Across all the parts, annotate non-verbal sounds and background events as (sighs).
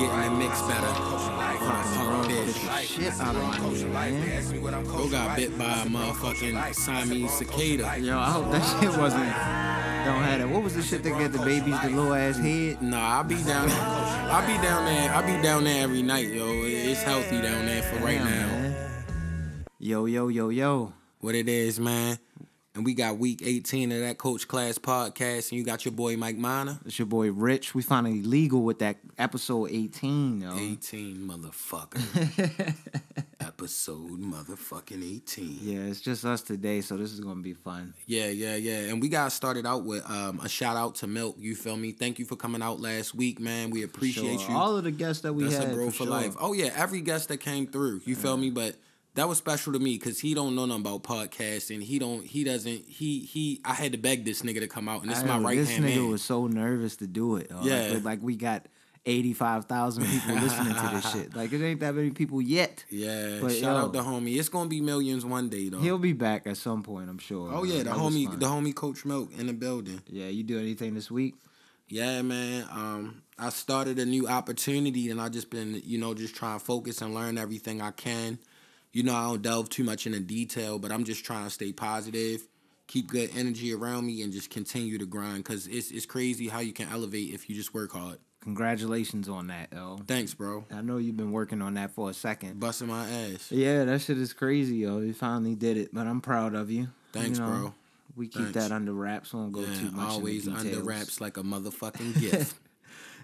getting the mix better. On a punk bitch. Shit out of me, man. Bro got bit by a motherfucking Siamese cicada. Yo, I hope that (laughs) shit wasn't. Don't have it. What was the shit that got the babies the little ass head? Nah, I be down there. I be down there. I be down there every night, yo. It's healthy down there for right Damn, now. man. Yo, yo, yo, yo. What it is, man. And we got week 18 of that Coach Class podcast, and you got your boy Mike Miner. It's your boy Rich. We finally legal with that episode 18, yo. 18 motherfucker. (laughs) Episode motherfucking 18. Yeah, it's just us today, so this is gonna be fun. Yeah, yeah, yeah. And we got started out with um, a shout out to Milk. You feel me? Thank you for coming out last week, man. We appreciate Sure. you. All of the guests that we That's had a bro for, sure. life. Oh yeah, every guest that came through. You feel me? But that was special to me because he don't know nothing about podcasting. He don't. He doesn't. He he. I had to beg this nigga to come out, and this is I my know, right This hand nigga man. was so nervous to do it. yo. Yeah. like, like we got eighty five thousand people listening to this shit. Like it ain't that many people yet. (laughs) yeah, But, shout yo. out the homie. It's gonna be millions one day though. He'll be back at some point, I'm sure. oh yeah, the That homie, the homie Coach Milk in the building. Yeah, you do anything this week? Yeah, man. Um, I started a new opportunity, and I just been, you know, just trying to focus and learn everything I can. You know, I don't delve too much into detail, but I'm just trying to stay positive, keep good energy around me, and just continue to grind. Cause it's it's crazy how you can elevate if you just work hard. Congratulations on that, yo. Thanks, bro. I know you've been working on that for a second. Busting my ass. Yeah, that shit is crazy, yo. You finally did it, but I'm proud of you. Thanks, You know, bro. We keep Thanks. that under wraps. Won't go Yeah, too much always under wraps like a motherfucking (laughs) gift.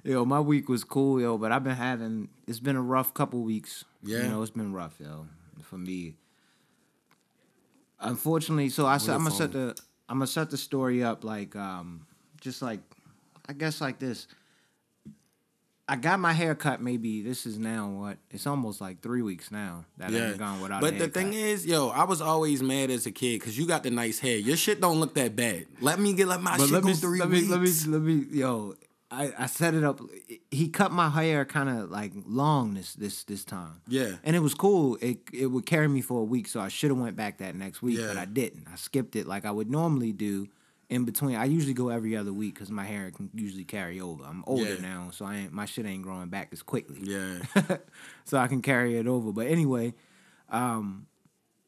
Yo, my week was cool, yo, but I've been having. It's been a rough couple weeks. Yeah. you know, it's been rough, yo, for me. Unfortunately, so I said I'm gonna set the I'm gonna set the story up like um just like I guess like this. I got my hair cut. Maybe this is now what it's almost like three weeks now that Yeah, I've gone without. but the thing is, yo, I was always mad as a kid because you got the nice hair. Your shit don't look that bad. Let me get let my But shit let go me, three let me, weeks. let me, let me, yo, I, I set it up. He cut my hair kind of like long this this this time. Yeah. and it was cool. It it would carry me for a week, so I should have went back that next week, yeah. but I didn't. I skipped it like I would normally do. In between, I usually go every other week because my hair can usually carry over. I'm older Yeah. now, so I ain't my shit ain't growing back as quickly Yeah. (laughs) so I can carry it over. But anyway, um,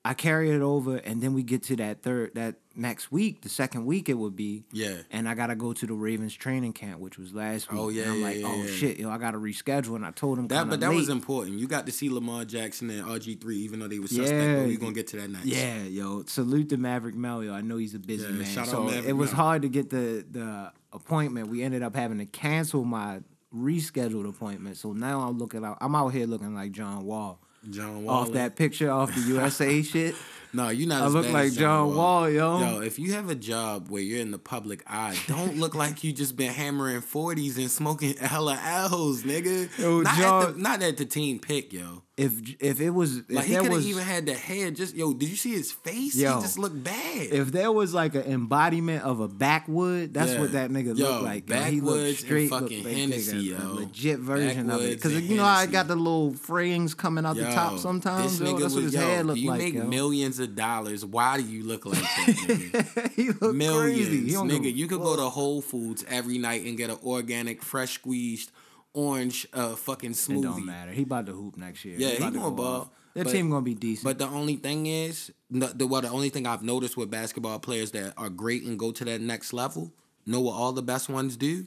I carry it over, and then we get to that third, that next week, the second week it would be. Yeah. And I gotta go to the Ravens training camp, which was last oh, week. Oh, yeah, And I'm yeah, like, yeah, oh yeah. shit, yo, I gotta reschedule. And I told him That, but that late. was important. You got to see Lamar Jackson and RG three, even though they were suspect. Yeah. but we're gonna get to that next. Yeah, yo, salute to Maverick Melio. I know he's a busy man. shout out so Maverick it was Mel. hard to get the the appointment. We ended up having to cancel my rescheduled appointment. So now I'm looking out. I'm out here looking like John Wall. John Wall. off that picture off the USA (laughs) shit. No, you're not. I look like as John Wall, yo. Yo, if you have a job where you're in the public eye, don't look like you just been hammering forties and smoking hella L's, nigga. Yo, not, at John- the, not at the team pick, yo. If if it was if Like he could have even had the hair. Just yo, did you see his face? Yo. he just looked bad. if there was like an embodiment of a backwood, that's Yeah. what that nigga Yo, looked like. yo. He looked backwoods and straight fucking looked like Hennessy, nigga, yo. legit version of it. Because you know how I got the little frayings coming out the top sometimes. this that's what was- his hair looked you like. make yo. millions of dollars. Why do you look like that, (laughs) nigga? he looked millions, crazy. He nigga. You could go to Whole Foods every night and get an organic, fresh squeezed orange uh fucking smoothie. It don't matter. He about to hoop next year. Yeah, he to gonna go ball. off. Their But- team gonna be decent. But the only thing is, the, the well, the only thing I've noticed with basketball players that are great and go to that next level, know what all the best ones do?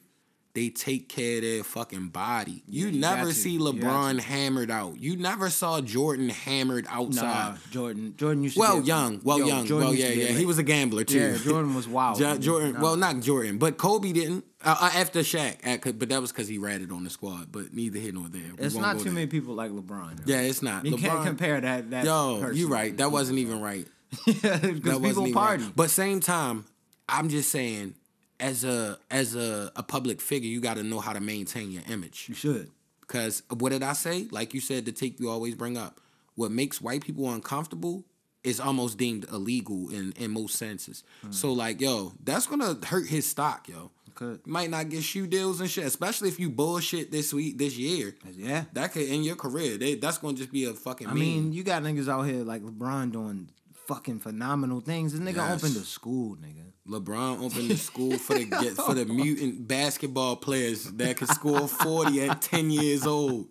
They take care of their fucking body. You you never see LeBron to. hammered out. You never saw Jordan hammered outside. nah, Jordan. Jordan used to Well, young. Well, Yo, young. Jordan well, yeah, yeah. He was a gambler too. Yeah, Jordan was wild. Jo- Jordan. Nah. Well, not Jordan, but Kobe didn't. Uh, uh, after Shaq, uh, but that was because he ratted on the squad. But neither here nor there. We It's won't too there. many people like LeBron. Yeah, it's not. You can't compare that. that Yo, you're right. That wasn't even right. (laughs) because That people party. right. But same time, I'm just saying, as a as a, a public figure, you got to know how to maintain your image. You should. Because what did I say? Like you said, the take you always bring up. What makes white people uncomfortable is almost deemed illegal in in most senses. Hmm. So like, yo, that's gonna hurt his stock, yo. Could. Might not get shoe deals and shit, especially if you bullshit this week, this year. Yeah. That could end your career. They, that's gonna just be a fucking. I meme. mean, you got niggas out here like LeBron doing fucking phenomenal things. This nigga Yes. opened a school, nigga. LeBron opened the school for the get for the (laughs) mutant basketball players that could score forty at ten years old.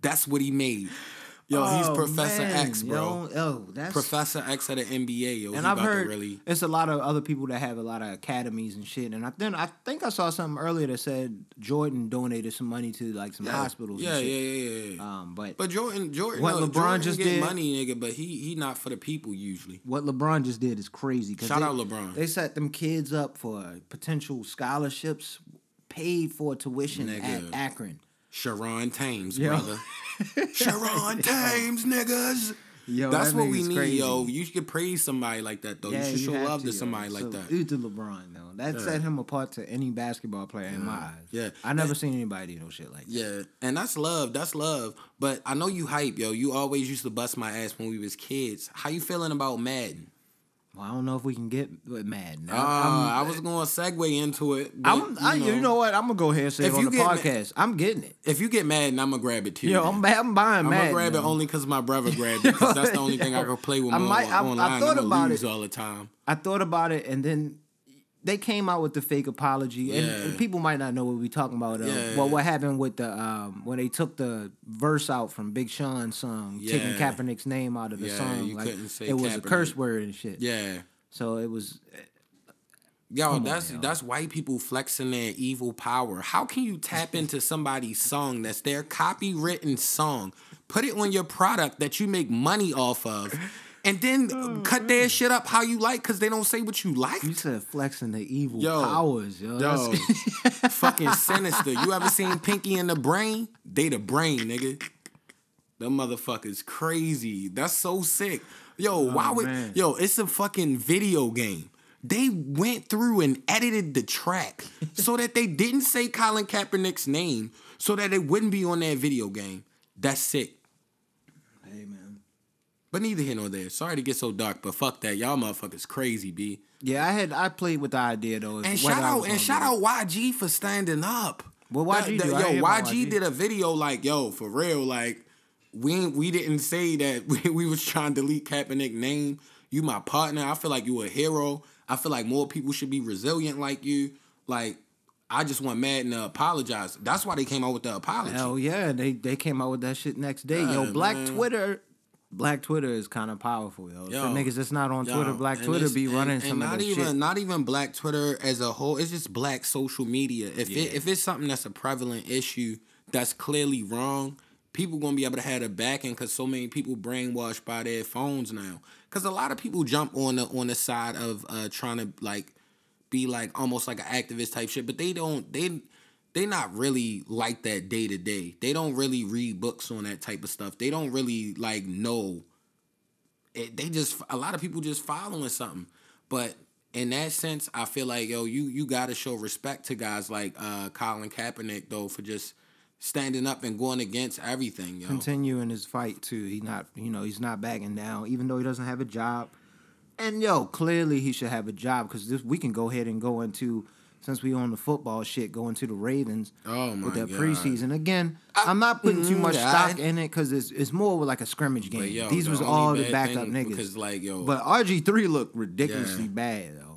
That's what he made. Yo, he's Oh, Professor man, X, bro. Yo, oh, that's Professor X at the NBA, yo. and I've heard really. it's a lot of other people that have a lot of academies and shit. And I then I think I saw something earlier that said Jordan donated some money to like some Yeah, hospitals. yeah, and yeah, shit. yeah, yeah, yeah. Um, but But Jordan, Jordan, What no, LeBron Jordan just did- money, nigga. But he he not for the people usually. what LeBron just did is crazy. Shout they- out LeBron. They set them kids up for potential scholarships, paid for tuition at Akron. Sharon Thames, Yo. brother. (laughs) Sharon Thames, niggas. Yo, That's that what we need, crazy. yo. You should praise somebody like that, though. you should show love to, yo. somebody like that. Salute to LeBron, though. That Yeah. set him apart to any basketball player in my eyes. Yeah. I never seen anybody do no shit like that. Yeah, and that's love. That's love. But I know you hype, yo. You always used to bust my ass when we was kids. How you feeling about Madden? Well, I don't know if we can get with Madden. Uh, I was going to segue into it. But, I'm, I, you know what? I'm gonna go ahead and say If it on you the get Ma- podcast. I'm getting it. if you get mad, and I'm gonna grab it too. Yo. I'm, I'm buying I'm Madden. gonna grab it only because my brother (laughs) grabbed it. Because that's the only thing I can play with I might- I- I online. thought I'm about it. all the time. I thought about it, and then they came out with the fake apology, and, Yeah. and people might not know what we're talking about. Uh, Yeah. Well, what happened with the um, when they took the verse out from Big Sean's song, taking Yeah. Kaepernick's name out of the song, you like couldn't say it was a curse word and shit. Yeah. So it was. Yo, on, that's yo. that's white people flexing their evil power. How can you tap (laughs) into somebody's song that's their copywritten song, put it on your product that you make money off of, and then Oh, cut their shit up how you like because they don't say what you like? You said flexing the evil Yo. powers, yo. Yo, (laughs) fucking sinister. You ever seen Pinky in the Brain? They the brain, nigga. Them motherfuckers crazy. That's so sick. Yo, oh, why would Oh, man. yo? It's a fucking video game. They went through and edited the track so that they didn't say Colin Kaepernick's name, so that it wouldn't be on that video game. That's sick. But neither here nor there. Sorry to get so dark, but fuck that. Y'all motherfuckers crazy, b. Yeah, I had I played with the idea though. And shout out and shout do out YG for standing up. What YG That- do? Yo, ain't hear about YG YG. did a video like, yo, for real, like we we didn't say that (laughs) we, we was trying to delete Kaepernick name. You my partner. I feel like you a hero. I feel like more people should be resilient like you. Like I just want Madden to apologize. That's why they came out with the apology. Hell yeah, they they came out with that shit next day. yo, Yeah, Black man. Twitter, Black Twitter is kind of powerful, yo. Yo, niggas that's not on Yo, Twitter, Black Twitter be running and, some and of not even shit. not even Black Twitter as a whole. It's just Black social media. If Yeah. it, if it's something that's a prevalent issue that's clearly wrong, people gonna be able to have the backing because so many people brainwashed by their phones now. Because a lot of people jump on the on the side of uh, trying to like be like almost like an activist type shit, but they don't they they not really like that day to day. They don't really read books on that type of stuff. They don't really like know it, they just a lot of people just following something. But in that sense, I feel like yo, you you got to show respect to guys like uh, Colin Kaepernick though for just standing up and going against everything, yo. Continuing his fight too. He not you know he's not backing down, even though he doesn't have a job. And yo, clearly he should have a job because this we can go ahead and go into since we on the football shit, going to the Ravens Oh with that God. preseason. Again, I'm not putting too mm, much yeah, stock in it because it's it's more like a scrimmage game. Yo, These was all the backup niggas. Because like yo, But RG three looked ridiculously Yeah. bad though.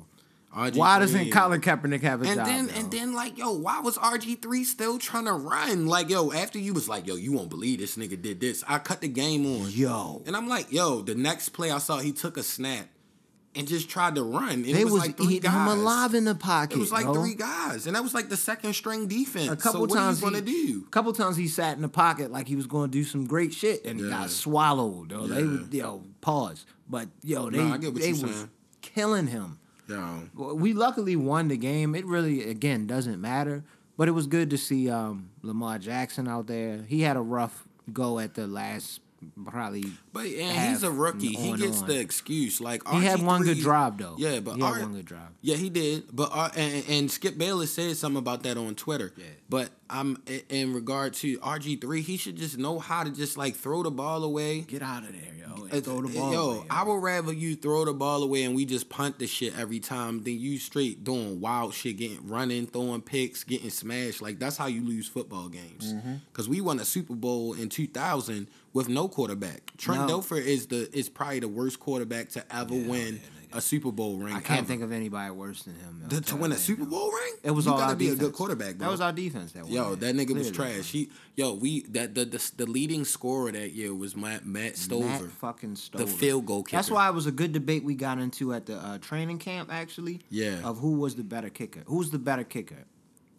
RG3 Why doesn't Colin Kaepernick have a and job? then yo? and then like yo, why was RG three still trying to run? Like yo, after you was like yo, you won't believe this nigga did this. I cut the game on. yo, And I'm like, yo, the next play I saw, he took a snap and just tried to run. And they it was, was, like three eating guys. him alive in the pocket. It was like yo. three guys, and that was like the second string defense. A couple so what times are you gonna he, do? A couple times he sat in the pocket like he was going to do some great shit, and he Yeah. got swallowed. Yo, they Yeah. was yo pause, but yo they No, what they was saying. killing him. Well, We luckily won the game. It really again doesn't matter, but it was good to see um, Lamar Jackson out there. He had a rough go at the last probably. but and half he's a rookie. He gets on. the excuse. Like He had one good drive though. Yeah, but he had R- one good drive. Yeah, he did. But uh, and, and Skip Bayless said something about that on Twitter. Yeah. But I'm in- regard to RG three, he should just know how to just like throw the ball away. Get out of there, yo! Uh, throw the ball. Yo, away, I would rather you throw the ball away and we just punt the shit every time than you straight doing wild shit, getting running, throwing picks, getting smashed. Like that's how you lose football games. Mm-hmm. Cause we won a Super Bowl in 2000 with no quarterback. Trent No. Dilfer is the is probably the worst quarterback to ever win a Super Bowl ring. I can't ever. think of anybody worse than him. to, to win a Super Bowl ring. It was you all gotta our be defense. a good quarterback. Bro. That was our defense. That Yo, that nigga was trash. He, yo, we that the, the the leading scorer that year was Matt Matt Stover. Matt fucking Stover. the field goal kicker. That's why it was a good debate we got into at the uh, training camp. Actually, Yeah. of who was the better kicker. Who's the better kicker,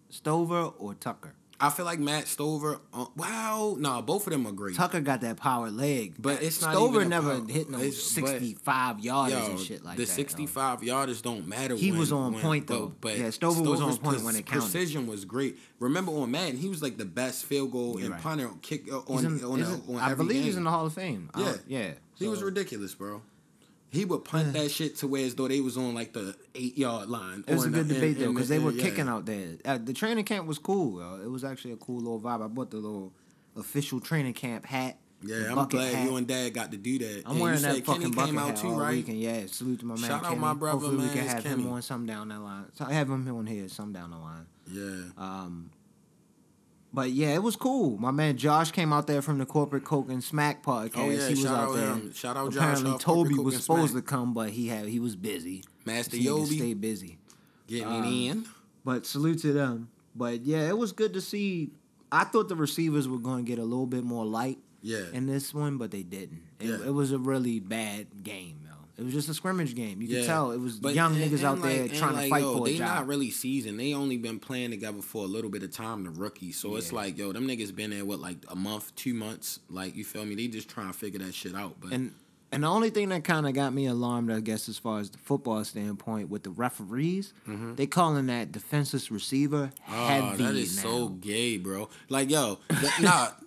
Stover or Tucker? I feel like Matt Stover. Uh, wow, nah, both of them are great. Tucker got that power leg, But it's not Stover never hit no sixty-five yards Yo, and shit like the that. yo. 65 yarders don't matter. He when- was on when- point, but- though. But Yeah, Stover was on Stover's point when it counted. Precision was great. Remember on Madden, he was like the best field goal You're and right. punter kick uh, on, in- on, isn't- on I believe he's in the Hall of Fame. Yeah. yeah. He was ridiculous, bro. He would punt that shit to where as though they was on like the eight yard line. It was a good the- debate though, because they were yeah. kicking out there. Uh, the training camp was cool. Yo. It was actually a cool little vibe. I bought the little official training camp hat. Yeah, I'm glad hat. you and Dad got to do that. I'm And wearing that said fucking Kenny bucket came out hat too, right? weekend. Yeah, salute to my man. Shout out Kenny. my brother, Hopefully we can have Kenny. him on some down the line. So I have him on here some down the line. Yeah. Um, but yeah, it was cool. My man Josh came out there from the Corporate Coke and Smack podcast. Oh, yeah, he was shout out out there. him. Shout out Josh Apparently, off Toby was supposed Smack. to come, but he had he was busy. Master Yobi. stay busy. Getting Um, it in. But salute to them. But yeah, it was good to see. I thought the receivers were going to get a little bit more light Yeah. in this one, but they didn't. It, Yeah. it was a really bad game. It was just a scrimmage game. You could tell it was But- young and- niggas and out there like- and trying to fight yo, for a they job. not really seasoned. They only been playing together for a little bit of time, the rookies. So it's like, yo, them niggas been there what like a month, two months. Like you feel me? They just trying to figure that shit out. But And and the only thing that kind of got me alarmed, I guess, as far as the football standpoint, with the referees, they calling that defenseless receiver Mm-hmm. oh, heavy that is now. so gay, bro. Like yo, th- nah. (laughs)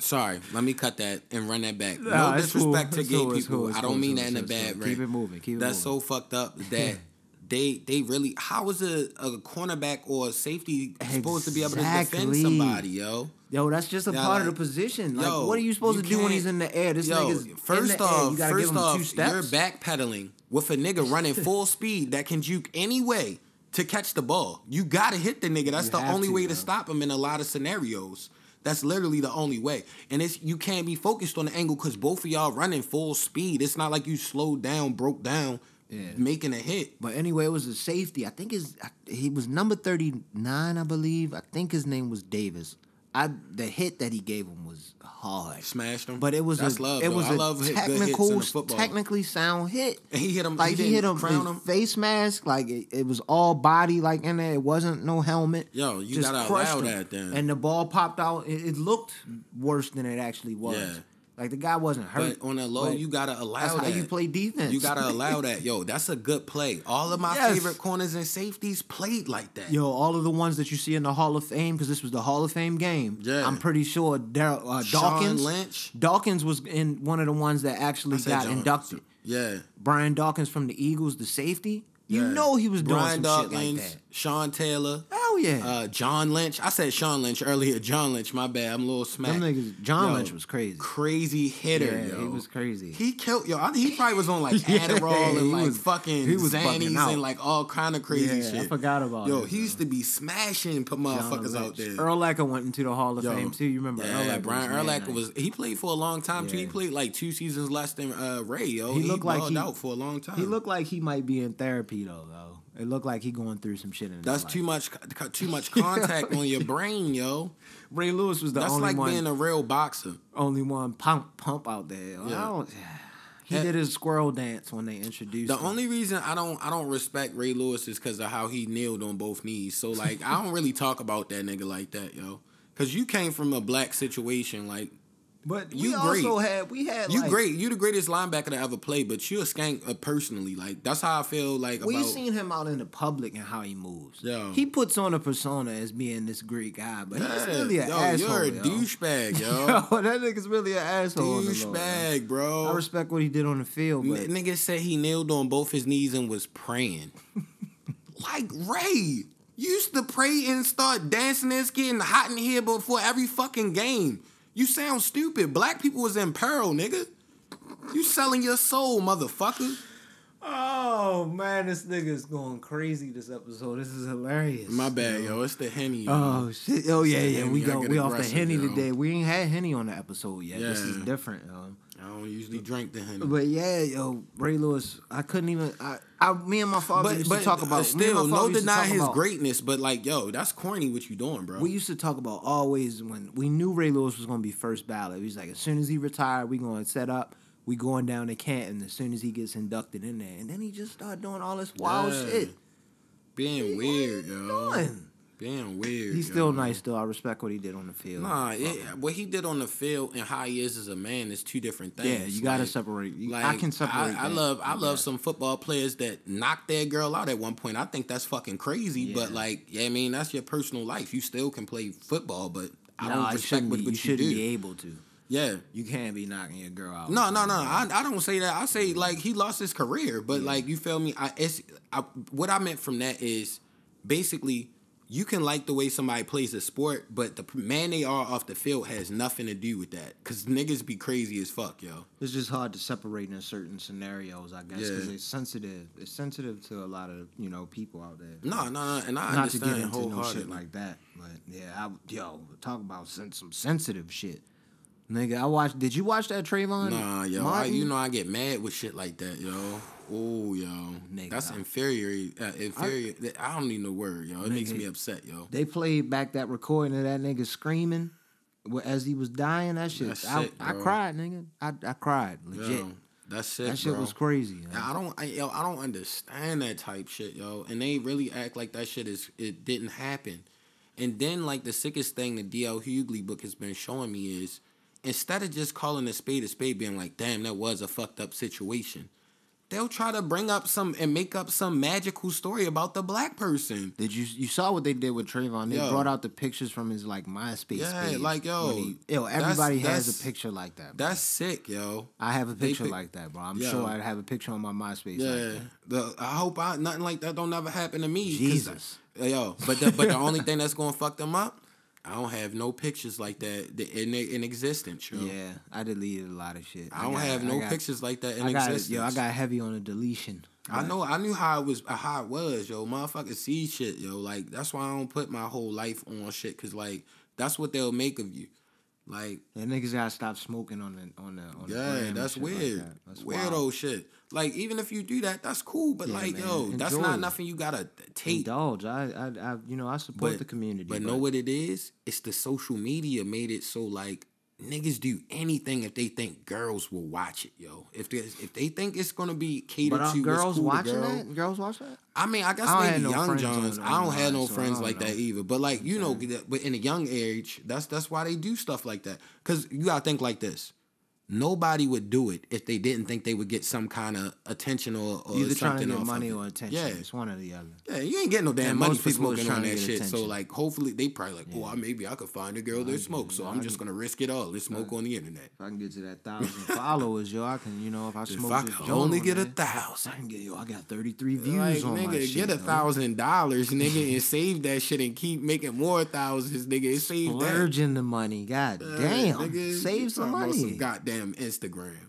Sorry, let me cut that and run that back. No Nah, cool. disrespect to gay cool, people. cool, I don't mean that in a bad way. Keep it moving, keep it That's moving. so fucked up (laughs) that they they really how is a, a cornerback or a safety supposed to be able to defend Exactly. somebody, yo? Yo, that's just a Yeah, part like, of the position. Like, yo, what are you supposed you to do when he's in the air? This Yo, nigga's in first off, You gotta give first off, you're backpedaling with a nigga running (laughs) full speed that can juke anyway to catch the ball. You gotta hit the nigga. That's You the only to, way to stop him in a lot of scenarios. That's literally the only way. And it's you can't be focused on the angle because both of y'all running full speed. It's not like you slowed down, broke down, Yeah. making a hit. But anyway, it was a safety. I think his he was number thirty nine, I believe. I think his name was Davis. I the hit that he gave him was hard, Smashed him. but it was That's a love. it though. was I a love hit- technical, technically sound hit. And he hit him Like he, didn't hit him, him. face mask. Like it, it was all body, like in there. It wasn't no helmet. Yo, you Just gotta allow him. that then. And the ball popped out. It, it looked worse than it actually was. Yeah. Like the guy wasn't hurt. But on the low, you gotta allow that's that. how you play defense. You gotta allow (laughs) that. Yo, that's a good play. All of my Yes. favorite corners and safeties played like that. Yo, all of the ones that you see in the Hall of Fame, because this was the Hall of Fame game. Yeah. I'm pretty sure Dar- uh, Dawkins. Lynch. Dawkins was in one of the ones that actually got John- inducted. Yeah. Brian Dawkins from the Eagles, the safety. You yeah. know he was doing Brian some shit like that. Sean Taylor, Hell yeah. uh, John Lynch. I said Sean Lynch earlier. John Lynch, my bad. I'm a little smacked. Them niggas. John Yo, Lynch was crazy. Crazy hitter, Yeah, yo. he was crazy. He killed yo. I, he probably was on like (laughs) Yeah, Adderall and like was- fucking he was Xannies and like all kind of crazy Yeah, I shit. forgot about Yo, he used to be smashing put motherfuckers out there. Urlacher went into the Hall of Yo, Fame too. You remember Yeah, Urlacher? Brian mad nice. was he played for a long time too. He played like two seasons less than uh, Ray. Yo, He he, looked like he- out for a long time. He looked like he might be in therapy though. Though it looked like he going through some shit in That's too much. Too much contact on your brain, yo. Ray Lewis was the That's only like one. being a real boxer. only one pump pump out there. I Yeah. don't- he did his squirrel dance when they introduced The him. only reason I don't I don't respect Ray Lewis is because of how he kneeled on both knees. So like I don't really talk about that nigga like that, yo. Cause you came from a black situation, like but you we also great. had we had you like, great. You the greatest linebacker to ever play, but you a skank uh, personally. Like that's how I feel. Like We about seen him out in the public and how he moves. Yo. He puts on a persona as being this great guy, but he's Yeah, really an yo, asshole. you're a douchebag, yo. (laughs) Yo, that nigga's really an asshole. on the low, yo. douchebag, bro. I respect what he did on the field, N- but Nigga said he kneeled on both his knees and was praying. (laughs) like Ray used to pray and start dancing. and getting hot in here before every fucking game. You sound stupid. Black people was in peril, nigga. You selling your soul, motherfucker. Oh man, this nigga is going crazy this episode. This is hilarious. My bad, yo. It's the henny. yo. Oh shit! Oh yeah, yeah. Henny, We I go. We off the henny yo. today. We ain't had henny on the episode yet. This is Yeah. different, yo. I don't usually drink the honey. But yeah, yo, Ray Lewis. I couldn't even. I, I me and my father But used but to talk about. still, no used to talk denying his about- greatness. But like, yo, that's corny. What you doing, bro? We used to talk about always when we knew Ray Lewis was going to be first ballot. He's like, as soon as he retired, we going to set up. We going down to Canton as soon as he gets inducted in there, and then he just started doing all this wild Yeah. shit. Being weird, yo. Doing. Being weird. He's yo. still nice though. I respect what he did on the field. Nah, it, what he did on the field and how he is as a man is two different things. yeah, you gotta Like- separate. You, Like, I can separate. I, I love I Yeah. love some football players that knock their girl out at one point. I think that's fucking crazy. But like, yeah, I mean, that's your personal life. You still can play football, but I No, don't respect what, what you you, shouldn't do. be able to. yeah. You can't be knocking your girl out. No, no, no. I, I don't say that. I say like he lost his career, but like you feel me. I it's I, what I meant from that is basically you can like the way somebody plays a sport, but the man they are off the field has nothing to do with that. Cause niggas be crazy as fuck, yo. It's just hard to separate in certain scenarios, I guess, because Yeah. it's sensitive. It's sensitive to a lot of you know people out there. No, no, no. And I Not to get into no shit like that, but yeah, I, yo, talk about sen- some sensitive shit, nigga. I watched. Did you watch that Trayvon? Nah, yo, I, you know I get mad with shit like that, yo. Oh, yo, Nigga, that's inferior. Uh, inferior. I, don't need no word, yo. It makes me upset, yo. they played back that recording of that nigga screaming as he was dying. That shit, That's I, sick, I cried, nigga. I, I cried, legit. Yo, that's it, that shit bro. was crazy. yo. I don't, I, yo, I don't understand that type shit, yo. And they really act like that shit is it didn't happen. And then like the sickest thing the DL Hughley book has been showing me is instead of just calling a spade a spade, being like, damn, that was a fucked up situation. They'll try to bring up some and make up some magical story about the black person. Did you you saw what they did with Trayvon? They Yo. brought out the pictures from his like MySpace. Yeah, page like, yo, he- yo, that's- everybody has that's- a picture like that. Bro. That's sick, yo. I have a picture pick- like that, bro. I'm Yo. sure I'd have a picture on my MySpace. Yeah, like that. the, I hope I nothing like that don't ever happen to me. Jesus. yo. But the, but the only thing that's gonna fuck them up, I don't have no pictures like that in in existence, yo. Yeah, I deleted a lot of shit. I don't got- have no got- pictures like that in I got existence. yo, I got heavy on the deletion. I know, I knew how it was, uh, how it was, yo. Motherfucker, see shit, yo. Like that's why I don't put my whole life on shit, cause like that's what they'll make of you. Like Yeah, niggas gotta stop smoking on the on the on the Yeah, gram that's shit like weird. that. That's Weirdo wild. shit. Like even if you do that, that's cool. But Yeah, like, man. yo, that's not it. nothing you gotta take. Indulge. I, I, I, you know, I support the community. But know what it is? It's the social media made it so like niggas do anything if they think girls will watch it, yo. If they if they think it's gonna be catered But to, girls cool to watching girl. that? Girls watch that? I mean, I guess I maybe no young Johns. I don't have no so friends like that either. But like you know, but in a young age, that's that's why they do stuff like that. Cause you gotta think like this. Nobody would do it if they didn't think they would get some kind of attention or, or Either trying to something get off money or attention. Yeah, It's one or the other. yeah, you ain't getting no damn And money for smoking on that shit. So like, hopefully they probably like, oh, I maybe I could find a girl that smoke. So I'm just gonna risk it all. Let's smoke on the internet. If I can get to that thousand (laughs) followers, yo, I can, you know, if I If smoke I this could joint only on get a there, thousand. I can get yo. I got thirty three views Like, on my nigga, shit. get a thousand dollars, nigga, and (laughs) save that shit and keep making more thousands, nigga. Save that. The money. God uh, damn. Save some money. Some goddamn Instagram.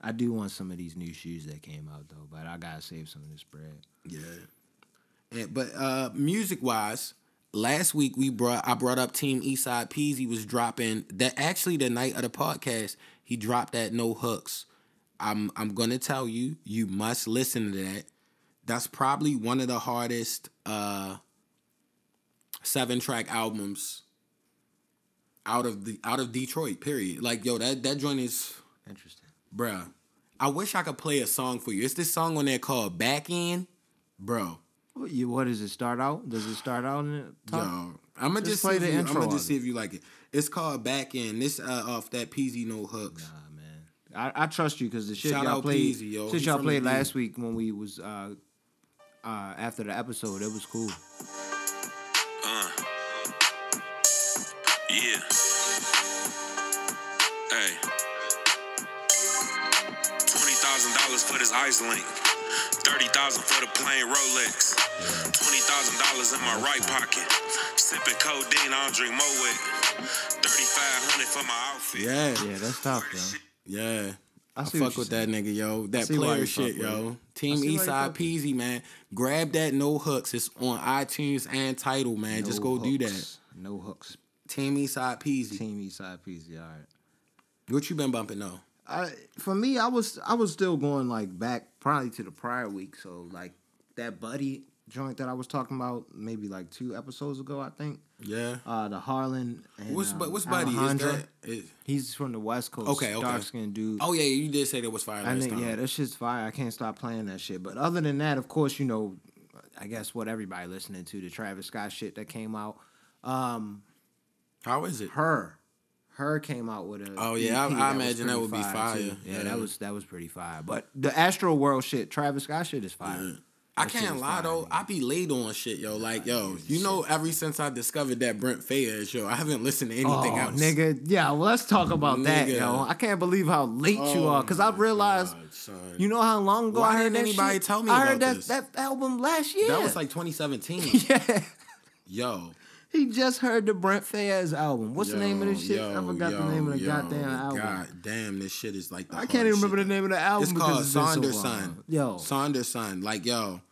I do want some of these new shoes that came out though, but I gotta save some of this bread. Yeah. And, but uh music wise, last week we brought I brought up Team Eastside Peezy was dropping that actually the night of the podcast, he dropped that no hooks. I'm I'm gonna tell you, you must listen to that. That's probably one of the hardest uh seven track albums out of the out of Detroit, period. Like yo, that that joint is Interesting. Bruh, I wish I could play a song for you. It's this song on there called Back In. Bro, What, you, what does it start out? Does it start out in the top? yo, I'm gonna Just just, play see if the you, I'm gonna just see if you like it. It's called Back In. This uh, off that PZ No Hooks. Nah, man. I, I trust you because the shit Shout y'all played, Peezy, yo. shit y'all played last week when we was uh, uh, after the episode. It was cool. For this ice link. Thirty thousand for the plain Rolex. Twenty thousand dollars in my right pocket. Sipping codeine, I don't drink Moet. Thirty five hundred for my outfit. Yeah, Yeah, that's tough, yo. yeah. I, see what fuck you're with that nigga, yo. That player shit, yo. it. Team see why Eastside Peezy, man. Grab that no hooks. It's on iTunes and title, man. Just No go do that. No hooks. Team Eastside Peezy. Team Eastside Peezy. All right. What you been bumping though? I for me, I was I was still going like back probably to the prior week. So like that buddy joint that I was talking about maybe like two episodes ago, I think. Yeah. Uh, the Harlan. And, What's um, what's buddy? Is that? Is, He's from the West Coast. Okay, okay. Dark skinned dude. oh yeah, you did say that was fire I last think time. yeah, that shit's fire. I can't stop playing that shit. But other than that, of course, you know, I guess what everybody listening to the Travis Scott shit that came out. Um, How is it? her, her came out with a. Oh, yeah, I- EP I that imagine that pretty would be fire. Yeah, Yeah. that was that was pretty fire. But the Astro World shit, Travis Scott shit is fire. I can't is lie fire, though. man. I be late on shit, yo. Like, yo, you know, ever since I discovered that Brent Faiyaz, yo, I haven't listened to anything oh, else. nigga, yeah. Well, let's talk about that, yo. I can't believe how late you Oh are, cause I my realized, God, you know how long ago Why I heard anybody shit? tell me I about heard that this? that album last year. that was like 2017. (laughs) yeah. yo, He just heard the Brent Faiyaz album. What's the name of this yo, shit? I forgot the name of the yo, goddamn album. God damn, this shit is like the I can't even remember shit the name of the album. It's called it's so. Yo, Sonder Son. Like, yo,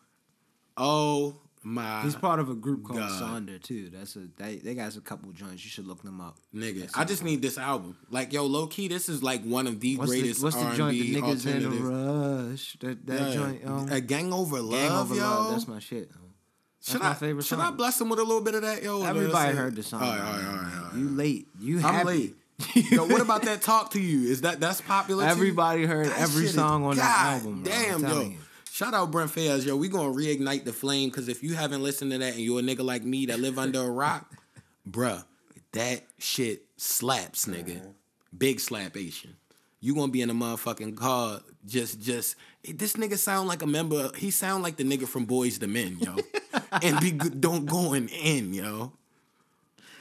oh my he's part of a group called God. Sonder too. That's a they, they got a couple joints. You should look them up. nigga. I just need this album. Like, yo, low key, this is like one of the What's the, greatest what's the R&B joint? The niggas in a rush. That that Yeah. joint. Um, a gang over love, Gang Over yo. Love. That's my shit. That's should my I, favorite Should song. I bless him with a little bit of that, yo? Everybody heard the song. All right, all right, all right. All right. You late. You I'm late. (laughs) yo, what about that talk to you? Is that that's popular? Everybody heard That every song on that album. bro. Damn, yo. you. Shout out Brent Faiyaz, yo. We gonna reignite the flame because if you haven't listened to that and you're a nigga like me that live (laughs) under a rock, bruh, that shit slaps, nigga. Uh-huh. Big slap slapation. You gonna be in a motherfucking car, just just this nigga sound like a member. He sound like the nigga from Boys the Men, yo, (laughs) and be good- don't going in, yo,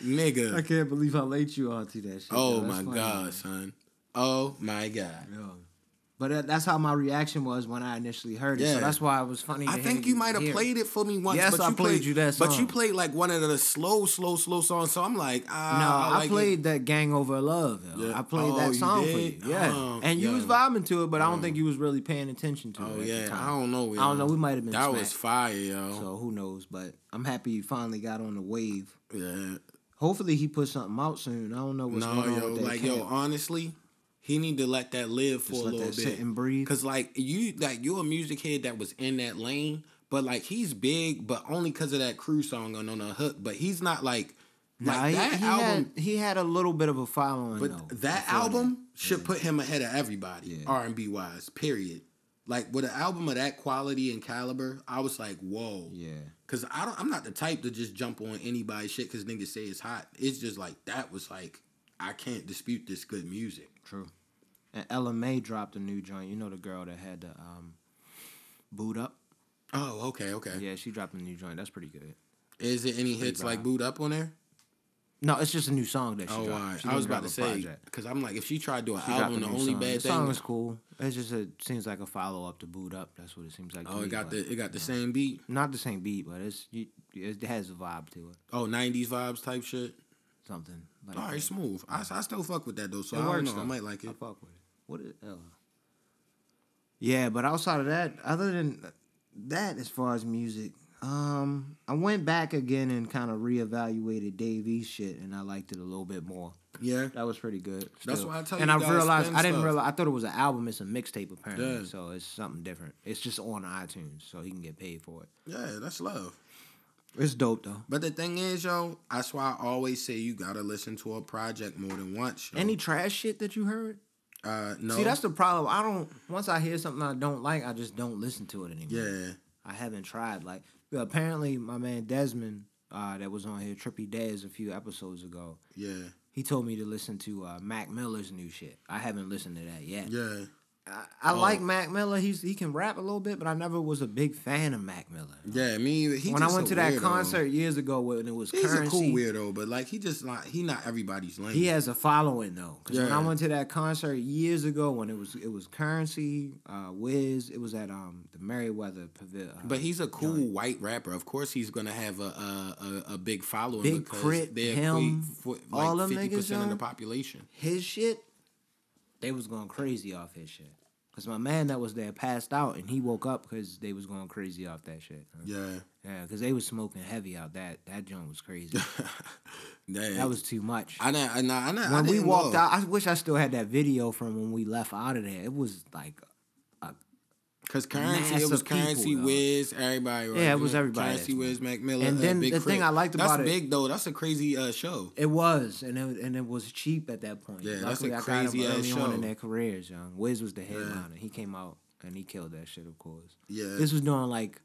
nigga. I can't believe how late you are to that shit. Oh yo. My funny, god, man. son. Oh my god. Yo. But that's how my reaction was when I initially heard it. So Yeah. that's why it was funny. I think you might have played it for me once. Yes, but I you played you that song. But you played like one of the slow, slow, slow songs. So I'm like, ah, No, I, like it. played that "Gang Over Love." Yeah. I played Oh, that you song for you. Yeah, Oh, and you yeah. was vibing to it, but I don't think you was really paying attention to it. Oh yeah. I don't know. I don't know. We might have been. That was fire, yo. So who knows? But I'm happy you finally got on the wave. yeah. Hopefully he put something out soon. I don't know what's No, going on yo, with that like camp. yo, honestly, he need to let that live for Just a little that bit. sit and breathe. Cause like you, like you're a music head that was in that lane, but like he's big, but only because of that crew song on on the hook. But he's not like like he, that he album. had he had a little bit of a following. But though, that album should put him ahead of everybody, Yeah. R and B wise. Period. Like with an album of that quality and caliber, I was like, whoa. Yeah. Cause I don't, I'm not the type to just jump on anybody's shit because niggas say it's hot. It's just like that was like, I can't dispute this good music. True. And Ella Mai dropped a new joint. You know the girl that had the um, Boo'd Up. Oh, okay, okay. Yeah, she dropped a new joint. That's pretty good. Is it any hits like Boo'd Up on there? No, it's just a new song that she Oh, dropped. right. She I was about to say because I'm like, if she tried to do an She album, the only song. bad the thing. song is cool. It's just a seems like a follow up to Boo'd Up. That's what it seems like. to oh, me, it got but the it got the same beat. not the same beat, but it's you, it has a vibe to it. Oh, 90s vibes type shit. Something like All right, that. smooth. I, I still fuck with that though, so It I don't works, know. I might like I fuck with it. What is Ella? Yeah, but outside of that, other than that, as far as music, um, I went back again and kind of reevaluated Dave East shit, and I liked it a little bit more. Yeah. That was pretty good. That's still. why I tell and you, And I realized I didn't stuff. realize I thought it was an album. It's a mixtape apparently, Yeah. so it's something different. It's just on iTunes, so he can get paid for it. Yeah, that's love. It's dope though. But the thing is, yo, that's why I always say you gotta listen to a project more than once. Yo. Any trash shit that you heard? Uh no. See, that's the problem. I don't. Once I hear something I don't like, I just don't listen to it anymore. yeah. I haven't tried. Like apparently, my man Desmond, uh, that was on here, Trippy Dez, a few episodes ago. Yeah. He told me to listen to uh, Mac Miller's new shit. I haven't listened to that yet. Yeah. I, I Oh. like Mac Miller. He's he can rap a little bit, but I never was a big fan of Mac Miller. Yeah, me. He when I went to that weirdo. concert years ago when it was Currency. he's currency, a cool weirdo, but like he just not he not everybody's lane. He has a following though, because when I went to that concert years ago, when it was it was Currency, uh, Wiz, it was at um the Merriweather Pavilion. Uh, But he's a cool white rapper. Of course, he's gonna have a a, a, a big following. Big because K.R.I.T., him, for all like them fifty niggas, percent of the population. his shit, they was going crazy off his shit. Cause my man that was there passed out and he woke up because they was going crazy off that shit. huh? Yeah. Yeah, because they was smoking heavy out that that joint was crazy. (laughs) That, that was too much. I didn't. I, I, I when we didn't walked know. out, I wish I still had that video from when we left out of there. It was like, Cause currency, it was people, currency, though. Wiz, everybody. Right? Yeah, it was everybody Currency, Wiz, Mac Miller, And uh, then Big the thing Crit. I liked that's about it- big though. That's a crazy uh, show. it was, and it and it was cheap at that point. Yeah, that's a Luckily, I got crazy early on in their careers, young. Wiz was the headliner. He came out and he killed that shit, of course. Yeah. This was doing like,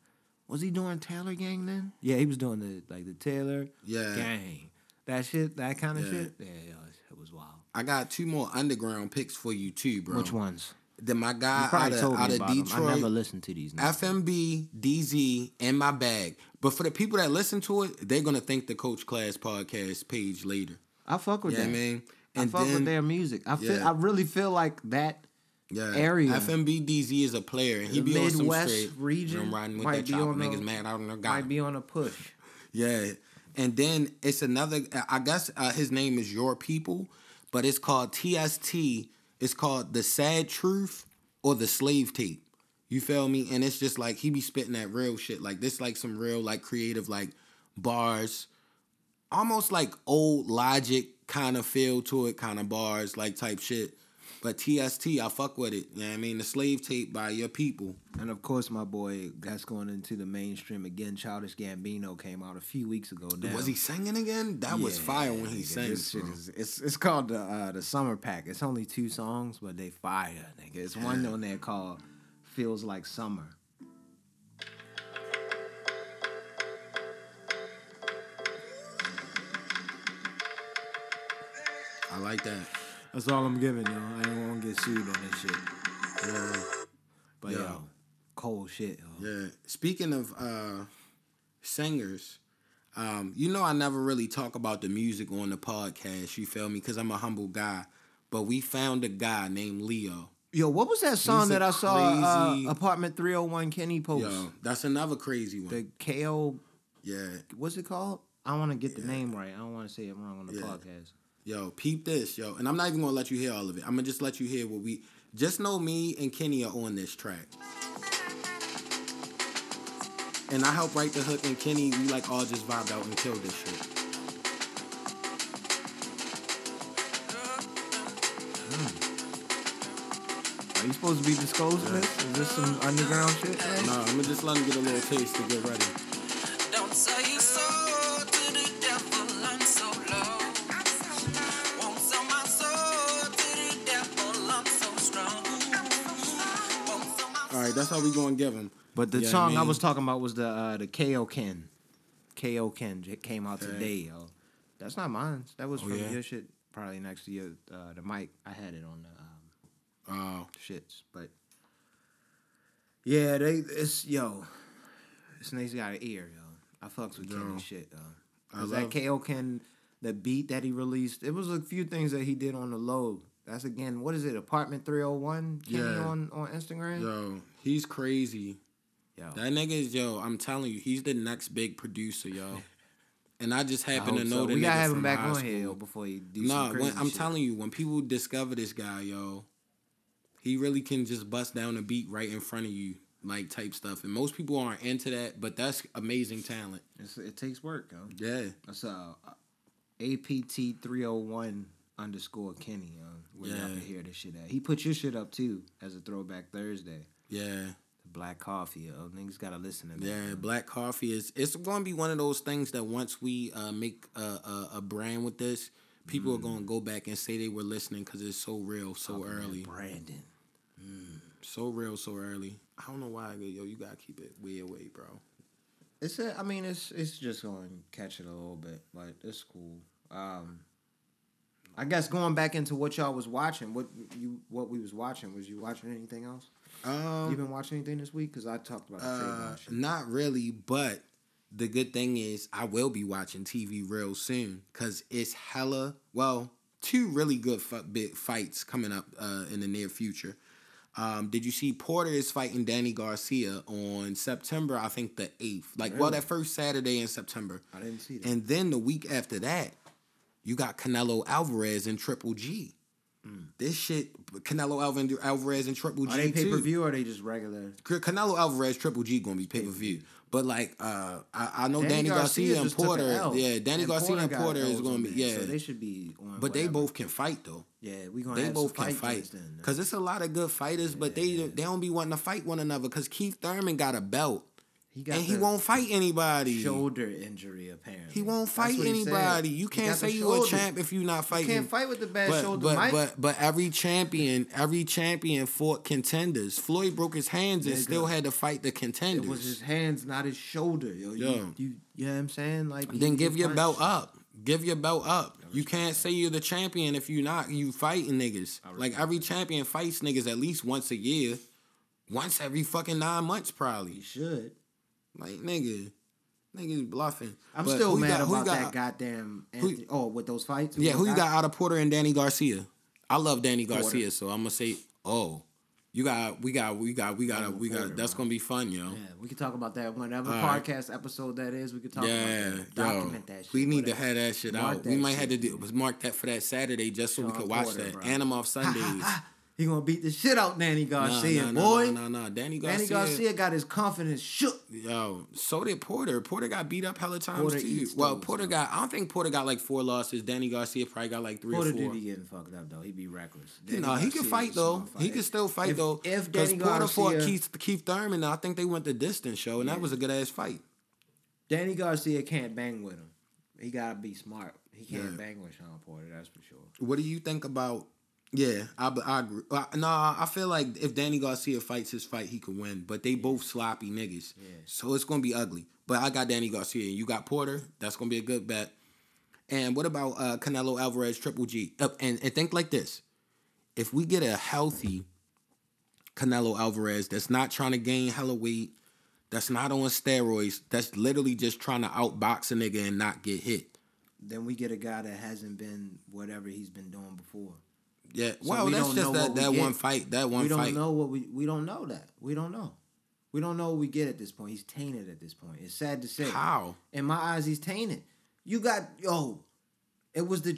was he doing Taylor Gang then? Yeah, he was doing the like the Taylor Yeah. Gang. That shit, that kind of Yeah. shit. Yeah, yeah, it was wild. I got two more underground picks for you too, bro. Which ones? Then my guy out of, out of 'em. I Detroit. never listened to these. niggas. FMB, DZ, and my bag. But for the people that listen to it, they're gonna thank the Coach Class podcast page later. I fuck with Yeah, that. I mean, I and fuck then with their music. I feel. yeah. I really feel like that yeah, area. FMB DZ is a player, and he the be on some Midwest straight. region I'm riding with might that be chopper. Niggas mad out on the guy. might be on a push. (laughs) Yeah, and then it's another. I guess uh, his name is Your People, but it's called TST. It's called the Sad Truth or the Slave Tape. You feel me? And it's just like he be spitting that real shit. Like this, like some real like creative like bars, almost like old Logic kind of feel to it, kind of bars like type shit. But TST, I fuck with it. You know what I mean? The Slave Tape by Your People. And of course, my boy, that's going into the mainstream again. Childish Gambino came out a few weeks ago. Now. Was he singing again? That was fire when he sang. This shit is, it's it's called the uh, the summer pack. It's only two songs, but they fire, nigga. It's one on there called "Feels Like Summer." I like that. That's all I'm giving, yo. I ain't want to get sued on this shit. Yeah. But Yo. yo, cold shit, yo. Yeah. Speaking of uh singers, um, you know I never really talk about the music on the podcast, you feel me? Because I'm a humble guy. But we found a guy named Leo. Yo, what was that song He's that I saw? crazy- Uh, Apartment 301 Kenny post. Yo, that's another crazy one. The KO, yeah. what's it called? I want to get the name right. I don't want to say it wrong on the Yeah. podcast. Yo, peep this, yo. And I'm not even gonna let you hear all of it. I'm gonna just let you hear what we just know me and Kenny are on this track. And I helped write the hook and Kenny, we like all just vibed out and killed this shit. Mm. Are you supposed to be disclosing this? Is this some underground shit? man? Nah, I'm gonna just let him get a little taste to get ready. Sell my All right, that's how we gonna give him. But the Yeah, song I mean- was talking about was the uh, the KO Ken. KO Ken came out today, yo. That's not mine. That was Oh, from yeah? your shit, probably next to your uh, the mic. I had it on the um, Oh, shits, but yeah, they it's yo, this nigga's got an ear, yo. I fucks with Yo. Kenny shit, yo. I Cause that KO Ken, the beat that he released, it was a few things that he did on the low. That's again, what is it? Apartment three hundred one, Kenny Yeah. on on Instagram. yo, he's crazy. Yo, That nigga is yo. I'm telling you, he's the next big producer, yo. (laughs) And I just I happen to know so. the we gotta have him back on school. here yo, before he do Nah, some crazy when, I'm shit. telling you, when people discover this guy, yo, he really can just bust down a beat right in front of you, like type stuff. And most people aren't into that, but that's amazing talent. It's, it takes work, yo. Yeah, That's uh, APT three hundred one underscore Kenny, yo. Where y'all Yeah. can hear this shit at. He put your shit up too as a throwback Thursday. Yeah, The black coffee, yo. Niggas gotta listen to that. yeah. yo. Black coffee is. It's going to be one of those things that once we uh, make a, a, a brand with this, people Mm. are going to go back and say they were listening because it's so real, so Talking about early, Brandon. so real, so early. I don't know why, yo. You gotta keep it way away, bro. It's a, I mean, it's it's just going to catch it a little bit, but it's cool. Um, I guess going back into what y'all was watching, what you what we was watching, was you watching anything else? Um, you been watching anything this week? Because I talked about Uh, not really, but the good thing is I will be watching TV real soon because it's hella well two really good fu- big fights coming up uh, in the near future. Um, did you see Porter is fighting Danny Garcia on September? I think the eighth. Like, well, that first Saturday in September, I didn't see that. and then the week after that, you got Canelo Alvarez and Triple G. This shit, Canelo Alvarez and Triple G Are they pay per view or are they just regular? Canelo Alvarez, Triple G gonna be pay per view. But like, uh, I, I know Danny, Danny Garcia, and just took a Porter. Yeah, Danny and Garcia and Porter is gonna be yeah. So they should be on. but they both can fight though. Yeah, we gonna They have both can fight fight joints then. because it's a lot of good fighters, but they they don't be wanting to fight one another. Because Keith Thurman got a belt he got and he won't fight anybody. shoulder injury apparently. He won't fight anybody. You can't say you a champ if you're not You can't fight with the bad but, shoulder. but, Mike. but but every champion, every champion fought contenders. Floyd broke his hands and still had to fight the it contenders. was his hands, not his shoulder. Yo, you, Yo. you, you know what I'm saying? Like, then he give your punched. belt up. Give your belt up. You can't say you're the champion if you're not. You fighting niggas. Like every champion fights niggas at least once a year, once every fucking nine months He probably. should. Like nigga, niggas bluffing. I'm But still mad got- who about got- that goddamn. who- Anthony, oh, with those fights. Yeah, who you got out of Porter and Danny Garcia? I love Danny Porter. Garcia, so I'm gonna say, oh, you got, we got, we got, we got, we got. That's bro. gonna be fun, yo. Yeah, we can talk about that whenever right. podcast episode that is. We can talk Yeah, about that. yo, Document that shit. we need to whatever. have that shit Mark out. We that might have to do was mark that for that Saturday just so we Shawn could watch Porter, that. bro. Off Sundays. (laughs) He gonna beat the shit out Danny Garcia, nah, nah, boy. nah, nah, nah. Danny Garcia. Danny Garcia got his confidence shook. Yo, so did Porter. Porter got beat up hella times Porter too. Well, Porter got. I don't think Porter got like four losses. Danny Garcia probably got like three Porter or four. be getting fucked up though. He be reckless. Danny know, he can fight though. smart He can still fight If- though. If Danny Porter fought Garcia, Keith, Keith Thurman, I think they went the distance show, and that was a good ass fight. Danny Garcia can't bang with him. He gotta be smart. He can't Yeah. bang with Shawn Porter. That's for sure. What do you think about? Yeah, I, I agree. Uh, nah, I feel like if Danny Garcia fights his fight, he could win. But they both sloppy niggas, Yeah. so it's gonna be ugly. But I got Danny Garcia, and you got Porter. That's gonna be a good bet. And what about uh, Canelo Alvarez, Triple G? Uh, and and think like this: if we get a healthy Canelo Alvarez that's not trying to gain hella weight, that's not on steroids, that's literally just trying to outbox a nigga and not get hit. Then we get a guy that hasn't been whatever he's been doing before. Yeah, So well, we that's just that, that one fight. That one we don't fight. know what we we don't know that. We don't know. We don't know what we get at this point. He's tainted at this point. It's sad to say. How? In my eyes, he's tainted. You got yo. It was the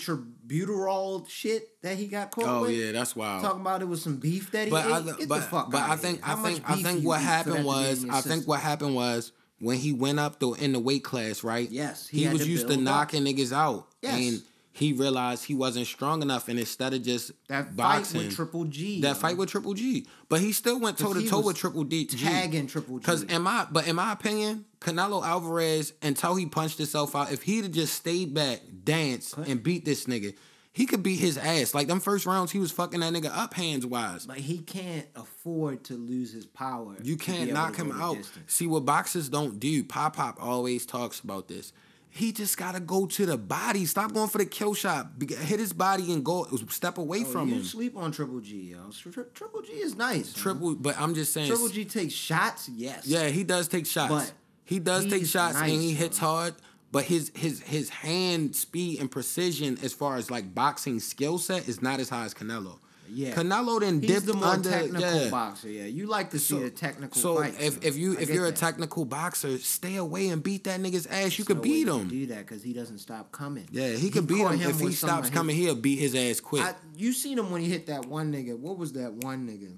tributerol shit that he got caught Oh with. yeah, that's wild. Talking about it was some beef that he but ate. I, Get but, the fuck but I think here. How I think I think what happened that to be in was I think what happened was when he went up though in the weight class, right? Yes, he he, was to used to build up. knocking niggas out, Yes. and he realized he wasn't strong enough, and instead of just that boxing, fight with Triple G. that fight with Triple G, but he still went toe to toe with Triple G. tagging Triple G. Because in my but in my opinion, Canelo Alvarez until he punched himself out, if he'd have just stayed back, danced, and beat this nigga, he could beat his ass. Like them first rounds, he was fucking that nigga up hands wise. Like he can't afford to lose his power. You can't knock him out. See what boxers don't do. Pop Pop always talks about this. He just gotta go to the body. Stop going for the kill shot. Hit his body and go step away Oh, from you him. You sleep on Triple G, yo. Tri- Triple G is nice. man. Triple, but I'm just saying. Triple G takes shots, yes. Yeah, he does take shots. But he does take shots and he hits bro. hard. But his his his hand speed and precision as far as like boxing skill set is not as high as Canelo. Yeah. Canelo then He's dipped the more under. technical yeah. boxer. Yeah, you like to see the technical So fights. if, if you I if you're a technical boxer, stay away and beat that nigga's ass. You could No beat him. Do that because he doesn't stop coming. Yeah, he could beat caught him. If he stops coming, he'll beat his ass quick. I, you seen him when he hit that one nigga. What was that one nigga?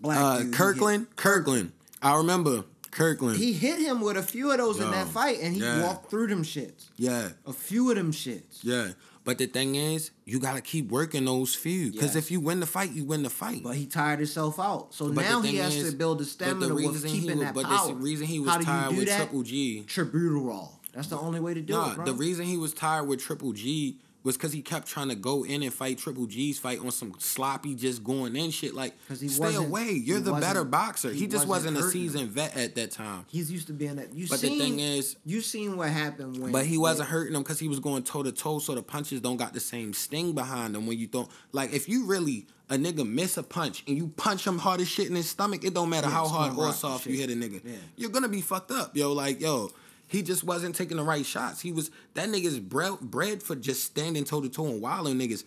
Black uh, dude, hit- Kirkland, Kirkland. I remember Kirkland. He hit him with a few of those in that fight, and he yeah. walked through them shits. yeah, A few of them shits. yeah. But the thing is, you gotta keep working those few. Because Yes. if you win the fight, you win the fight. But he tired himself out. So But now he has is- to build but stamina with keeping was- that but power. the reason he was How do you tired with that? Triple G. Tributerol. That's the only way to do Nah, it, bro. the reason he was tired with Triple G was because he kept trying to go in and fight Triple G's fight on some sloppy, just going in shit. Like, he stay away. You're the better boxer. He, he just wasn't wasn't, a seasoned vet at that time. He's used to being that. You But seen, the thing is, you seen what happened when. But he wasn't when- hurting him because he was going toe to toe, so the punches don't got the same sting behind them when you don't. Like if you really a nigga miss a punch and you punch him hard as shit in his stomach, it don't matter Yeah, how hard or soft you hit a nigga. Yeah. You're gonna be fucked up, yo. Like yo, he just wasn't taking the right shots. He was that nigga's bred, bred for just standing toe to toe and wilding niggas.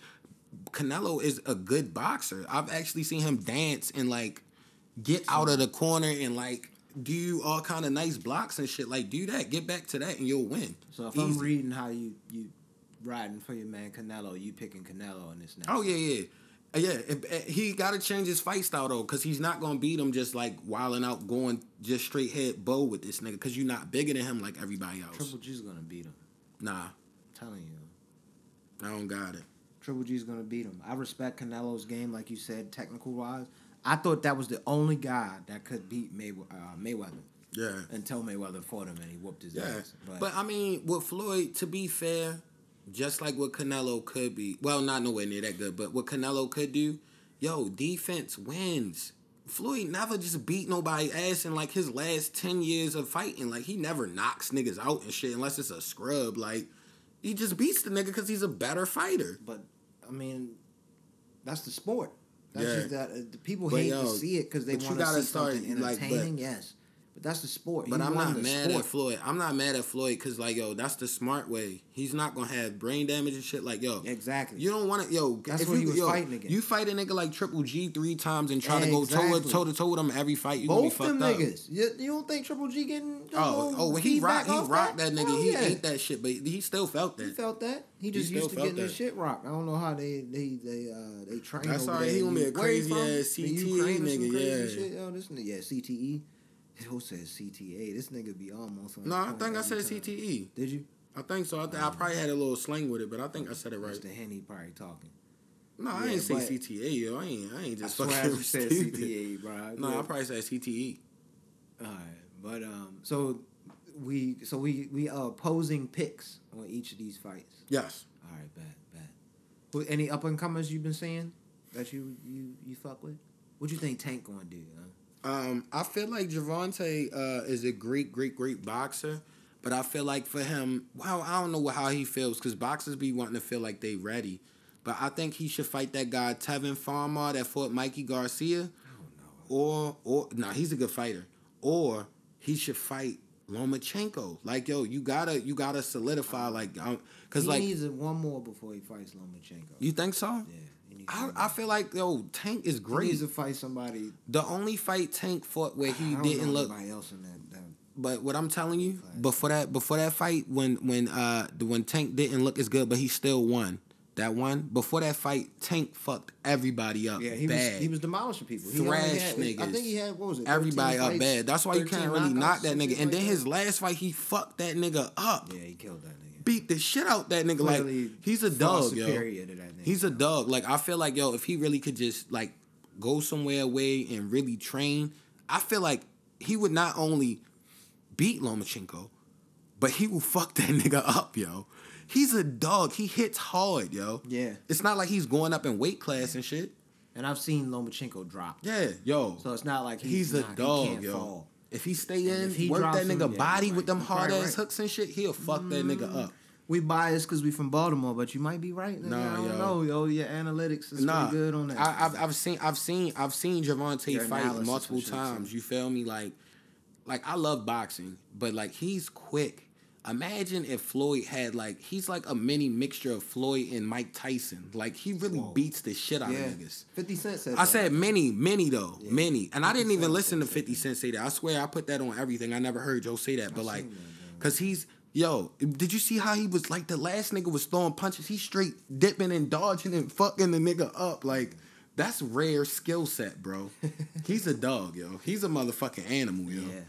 Canelo is a good boxer. I've actually seen him dance and like get out of the corner and like do all kind of nice blocks and shit. Like do that, get back to that, and you'll win. So if I'm reading how you you riding for your man Canelo. You picking Canelo in this next. Oh yeah, yeah. Yeah, it- it- he got to change his fight style though, cause he's not gonna beat him just like wilding out, going just straight head bow with this nigga, cause you're not bigger than him like everybody else. Triple G's gonna beat him. Nah, I'm telling you. I don't got it. Triple G's gonna beat him. I respect Canelo's game, like you said, technical wise. I thought that was the only guy that could beat May, uh, Mayweather Yeah, until Mayweather fought him and he whooped his yeah. ass. But, I mean, with Floyd, to be fair, just like what Canelo could be, well, not nowhere near that good, but what Canelo could do, yo, defense wins. Floyd never just beat nobody ass in like his last ten years of fighting. Like he never knocks niggas out and shit unless it's a scrub. Like he just beats the nigga because he's a better fighter. but I mean, that's the sport. That's Yeah. just that uh, the people But, hate yo, to see it because they want to see start, something like, but- entertaining. yes, that's the sport. But He I'm not mad sport. at Floyd. I'm not mad at Floyd because like yo, that's the smart way. He's not gonna have brain damage and shit. Like yo, Exactly. You don't want to yo. That's what you, he was yo, fighting against. You fight a nigga like Triple G three times and try to go toe to toe with him every fight. You Both gonna them be fucked up. niggas. You, you don't think Triple G getting? Oh, oh, when he rocked, he rocked rocked that nigga. Hell he yeah. ate that shit, but he still felt that. He felt that. He just still used to getting his shit rocked. I don't know how they they they uh they train. That's over right. He gonna be a crazy ass CTE Ukraine or some nigga, yeah. Shit? Yo, this nigga, yeah, CTE. Who said CTA? This nigga be almost. On No, I think I said time. CTE. Did you? I think so. I, th- I probably had a little slang with it, but I think I said it right. Mr. Henny probably talking. No, I Yeah, ain't say CTA. Yo, I ain't. I ain't I just swear fucking you said. CTA, bro. (laughs) No, I probably said. CTE. All right, but um, so we so we we are opposing picks on each of these fights. Yes. All right, bad, bad. Who, any up and comers you've been seeing that you you you fuck with? What you think Tank gonna do? Huh? Um, I feel like Gervonta uh, is a great, great, great boxer, but I feel like for him, well, I don't know how he feels because boxers be wanting to feel like they ready. But I think he should fight that guy Tevin Farmer that fought Mikey Garcia, or or nah, he's a good fighter. Or he should fight Lomachenko. Like yo, you gotta you gotta solidify like, um, cause he like needs one more before he fights Lomachenko. you think so? yeah, needs I, I feel like yo Tank is He great. needs to fight somebody. The only fight Tank fought where he didn't look else in that. that But what I'm telling you, Fight. before that before that fight, when when uh the when Tank didn't look as good, but he still won. That one before that fight, Tank fucked everybody up. yeah, he bad. was he was demolishing people. He Thrash had- I think he had what was it? everybody up fights, bad. That's why you can't really knock that nigga. And then his last fight, he fucked that nigga up. Yeah, he killed that. Beat the shit out that nigga. Clearly like he's a dog, yo. He's a dog. Like I feel like yo, if he really could just like go somewhere away and really train, I feel like he would not only beat Lomachenko, but he will fuck (laughs) that nigga up, yo. He's a dog. He hits hard, yo. Yeah. It's not like he's going up in weight class and shit. And I've seen Lomachenko drop. Yeah, yo. So it's not like he's, he's a not, he dog, yo. fall. If he stay in, if he work that nigga yeah, body you're with them hard ass right. hooks and shit, he'll fuck that nigga mm-hmm. up. We biased because we from Baltimore, but you might be right. Nigga. Nah, I don't yo. know, yo. Your analytics is Nah, pretty good on that. I, I've, I've seen I've seen I've seen Gervonta Your fight multiple times. too. You feel me? Like, like I love boxing, but like he's quick. Imagine if Floyd had like he's like a mini mixture of Floyd and Mike Tyson. Like he really Whoa. beats the shit out yeah, of niggas. Fifty Cent said. I that. said many, many though, Yeah. many, and I didn't even listen to Fifty Cent say that. I swear I put that on everything. I never heard Joe say that, but like, cause he's yo. Did you see how he was like the last nigga was throwing punches? He straight dipping and dodging and fucking the nigga up like. That's rare skill set, bro. (laughs) He's a dog, yo. He's a motherfucking animal, yo. Yeah.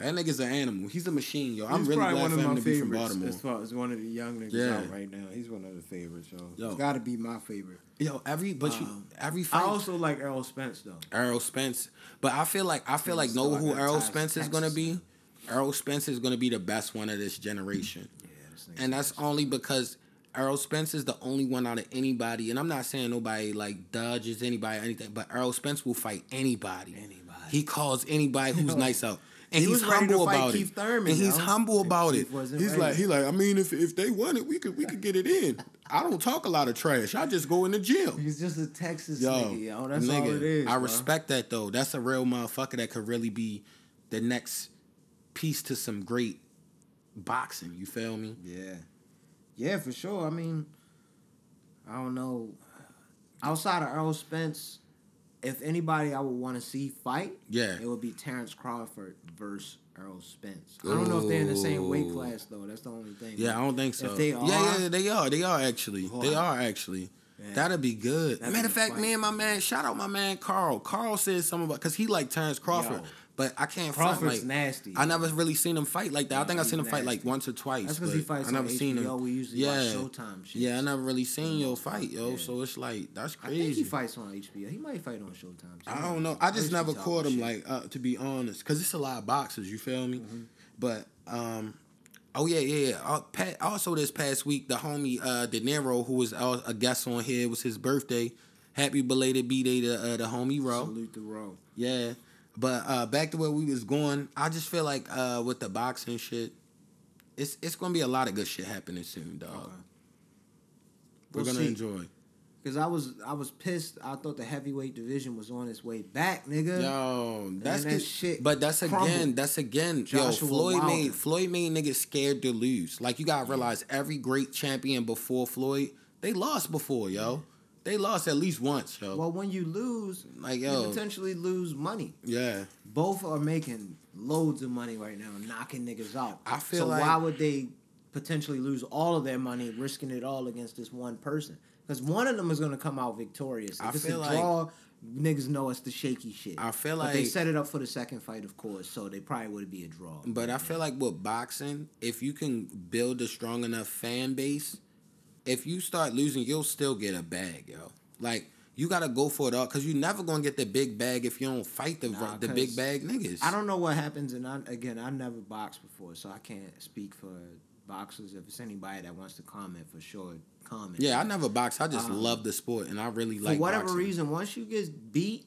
That nigga's an animal. He's a machine, yo. I'm He's really glad one for him to be from Baltimore. as far as one of the young niggas Yeah. out right now. He's one of the favorites, yo. Yo. It's got to be my favorite. Yo, every but you Um, every I also like Errol Spence though. Errol Spence. But I feel like I feel like know who Errol Spence is gonna be. Errol Spence is gonna be the best one of this generation, Yeah, this and that's only because Errol Spence is the only one out of anybody. And I'm not saying nobody like dodges anybody or anything, but Errol Spence will fight anybody. Anybody. He calls anybody who's (laughs) nice out. And he he's was ready to humble about it. Thurman, and he's yo. humble about it. He's ready. like, he like, I mean, if if they want it, we could we could get it in. I don't talk a lot of trash. I just go in the gym. He's just a Texas Yo, nigga, yo. That's all it is. I bro. respect that though. That's a real motherfucker that could really be the next piece to some great boxing. You feel me? Yeah, yeah, for sure. I mean, I don't know. Outside of Errol Spence, if anybody I would want to see fight, Yeah. it would be Terrence Crawford versus Errol Spence. I don't know if they're in the same weight class though. That's the only thing. Yeah, I don't think so. If they yeah, are- yeah, they are. They are actually. They are actually. Yeah. That'd be good. That'd Matter of fact, fight. me and my man, shout out my man Carl. Carl said something about because he like Terrence Crawford, Yo. But I can't front Crawford's like nasty. I never really seen him fight like that. I think I seen him fight like once or twice. That's because he fights I never on seen HBO. him. We usually yeah, watch Showtime. Shit. yeah, I never really seen your fight, yo. Yeah. So it's like that's crazy. I think he fights on HBO. He might fight on Showtime. Too. I don't know. I just never caught him shit. like uh, to be honest, because it's a lot of boxers. You feel me? Mm-hmm. But um, oh yeah, yeah, yeah. Uh, Pat, also this past week, the homie uh, De Niro, who was uh, a guest on here, it was his birthday. Happy belated b day to uh, the homie Ro. Salute the row. Yeah, but uh, back to where we was going. I just feel like uh, with the boxing shit, it's it's gonna be a lot of good shit happening soon, dog. Okay. We're We'll gonna see. enjoy. Cause I was I was pissed. I thought the heavyweight division was on its way back, nigga. Yo, that's that good shit But that's again, that's again, Joshua yo, Floyd Wilder. made Floyd made niggas scared to lose. Like you gotta realize every great champion before Floyd, they lost before, yo. They lost at least once, yo. Well, when you lose, like yo, you potentially lose money. yeah. Both are making loads of money right now, knocking niggas out. I feel so. like- why would they potentially lose all of their money, risking it all against this one person? Because one of them is going to come out victorious. If I it's feel a like- niggas know it's the shaky shit. I feel but they set it up for the second fight, of course, so they probably would be a draw. But I feel like with boxing, if you can build a strong enough fan base, if you start losing, you'll still get a bag, yo. Like you gotta go for it all, cause you're never gonna get the big bag if you don't fight the Nah, the big bag niggas. I don't know what happens, and I, again, I never boxed before, so I can't speak for boxers. If it's anybody that wants to comment, for sure, comment. Yeah, I never boxed. I just Um, love the sport, and I really like. for whatever boxing. reason, once you get beat,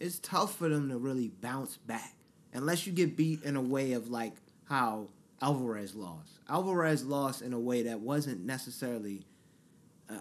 it's tough for them to really bounce back. Unless you get beat in a way of like how Alvarez lost. Alvarez lost in a way that wasn't necessarily a,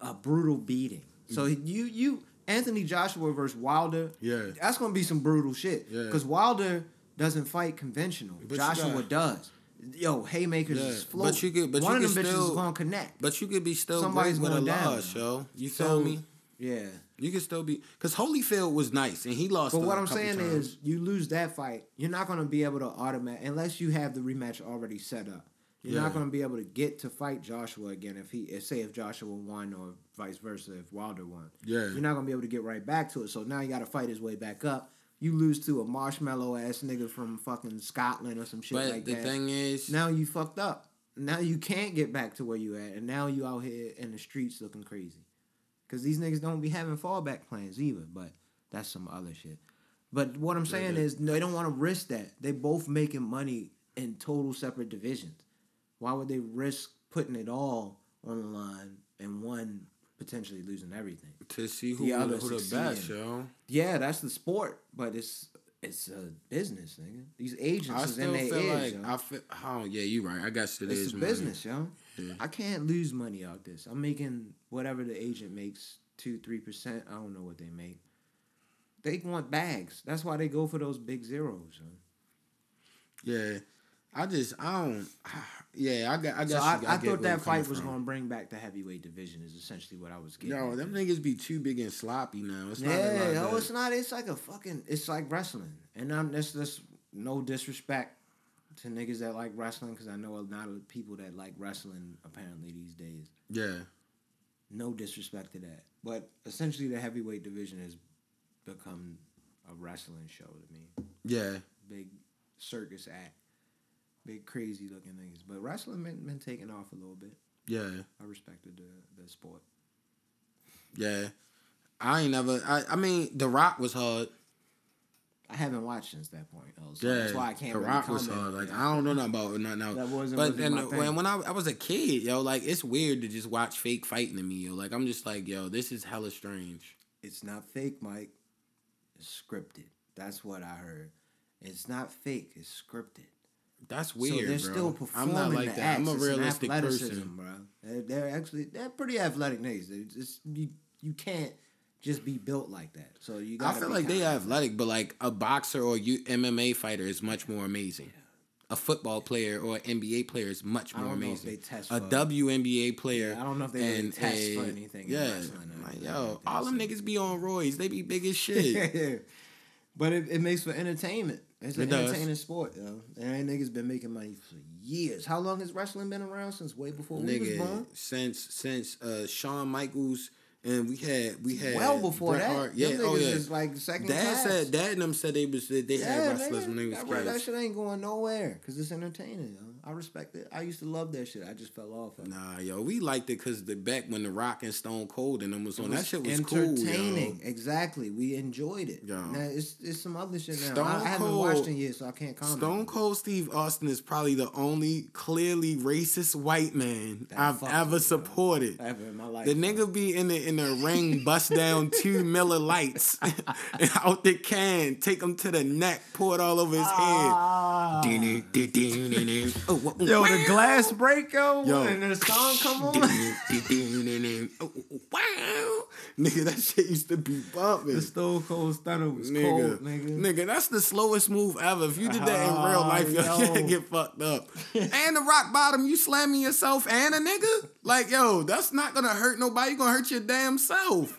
a brutal beating. So mm-hmm. you you Anthony Joshua versus Wilder. Yeah. that's gonna be some brutal shit. Yeah. Because Wilder doesn't fight conventional. But Joshua does. Yo, haymakers Yeah, is but you could- but One you of them could bitches still- is gonna connect. But you could be still Somebody's great with a going down. loss, yo. You So, feel me? Yeah. You can still be because Holyfield was nice and he lost. But what I'm saying times. is, you lose that fight, you're not going to be able to automatic unless you have the rematch already set up. You're Yeah. not going to be able to get to fight Joshua again if he, if, say, if Joshua won or vice versa if Wilder won. Yeah. you're not going to be able to get right back to it. So now you got to fight his way back up. You lose to a marshmallow ass nigga from fucking Scotland or some shit But like the that. thing is, now you fucked up. Now you can't get back to where you at, and now you out here in the streets looking crazy. Cause these niggas don't be having fallback plans either, but that's some other shit. But what I'm saying is they don't want to risk that. They both making money in total separate divisions. Why would they risk putting it all on the line and one potentially losing everything? to see who the other who the best, yo. Yeah, that's the sport, but it's it's a business, nigga. These agents I is in still their feel ears, like yo. I feel. Oh yeah, you're right. I guess it It's is a business, yo. I can't lose money out this. I'm making whatever the agent makes two, three percent. I don't know what they make. They want bags. That's why they go for those big zeros. Yo. Yeah, I just I don't. (sighs) Yeah, I got. I guess. So I, I, get thought that fight was from. to bring back the heavyweight division. Is essentially what I was getting. At. them niggas be too big and sloppy now. It's not yeah, that. it's not. It's like a fucking. It's like wrestling, and I'm that's that's no disrespect to niggas that like wrestling because I know a lot of people that like wrestling apparently these days. Yeah, No disrespect to that, but essentially the heavyweight division has become a wrestling show to me. yeah. Big circus act, big crazy looking niggas. But wrestling been, been taking off a little bit. Yeah, I respected the the sport. yeah. I ain't never. I, I mean, The Rock was hard. I haven't watched since that point, though, so Yeah, that's why I can't. The really was hard. Like. I don't know nothing about nothing else. That wasn't But really then my when, when I, I was a kid, yo, like it's weird to just watch fake fighting to me, yo. Like I'm just like, yo, this is hella strange. It's not fake, Mike. It's scripted. That's what I heard. It's not fake. It's scripted. That's weird, so they're bro. still performing I'm not like the that. I'm acts. a It's an realistic person. bro. They're, they're actually they're pretty athletic niggas. Just you you can't just be built like that. So you. I feel like they athletic, but like a boxer or you MMA fighter is much more amazing. a football player or NBA player is much I more don't know if amazing. they test a WNBA player. Yeah, I don't know if they really and test for anything in Yeah, like, yo, all them niggas be on roids. They be big as (laughs) shit. but it, it makes for entertainment. It's an It does. entertaining sport, yo. And niggas been making money for years. How long has wrestling been around? Since way before we was born. Since since uh, Shawn Michaels and we had we had Well before Bret that. Hart. Yeah, oh yeah. is like second Dad class. said Dad and them said they was they had wrestlers nigga. when they was that, that shit ain't going nowhere because it's entertaining. Yo. I respect it. I used to love that shit. I just fell off. of. Nah, yo, we liked it because the back when the Rock and Stone Cold and them was It on, was that shit was entertaining. cool. Exactly. We enjoyed it. Yo. Now it's it's some other shit now. Stone I, I haven't Cold- watched it yet, so I can't comment. Stone Cold Steve Austin is probably the only clearly racist white man That I've ever me, supported. Ever in my life. The nigga be in the in the ring, bust down two Miller Lights (laughs) out the can, take him to the neck, pour it all over his Ah. head. Oh, Yo, the glass break, yo, Yo. and the song come on. Oh, wow, nigga, that shit used to be bumping. the Stone Cold Stunner was Nigga, cold, nigga. nigga, that's the slowest move ever. If you did that in real Ah, life, (laughs) yo, yo. you'd get fucked up. (laughs) and the rock bottom, you slamming yourself and a nigga? Like, yo, that's not gonna hurt nobody. You're gonna hurt your damn self.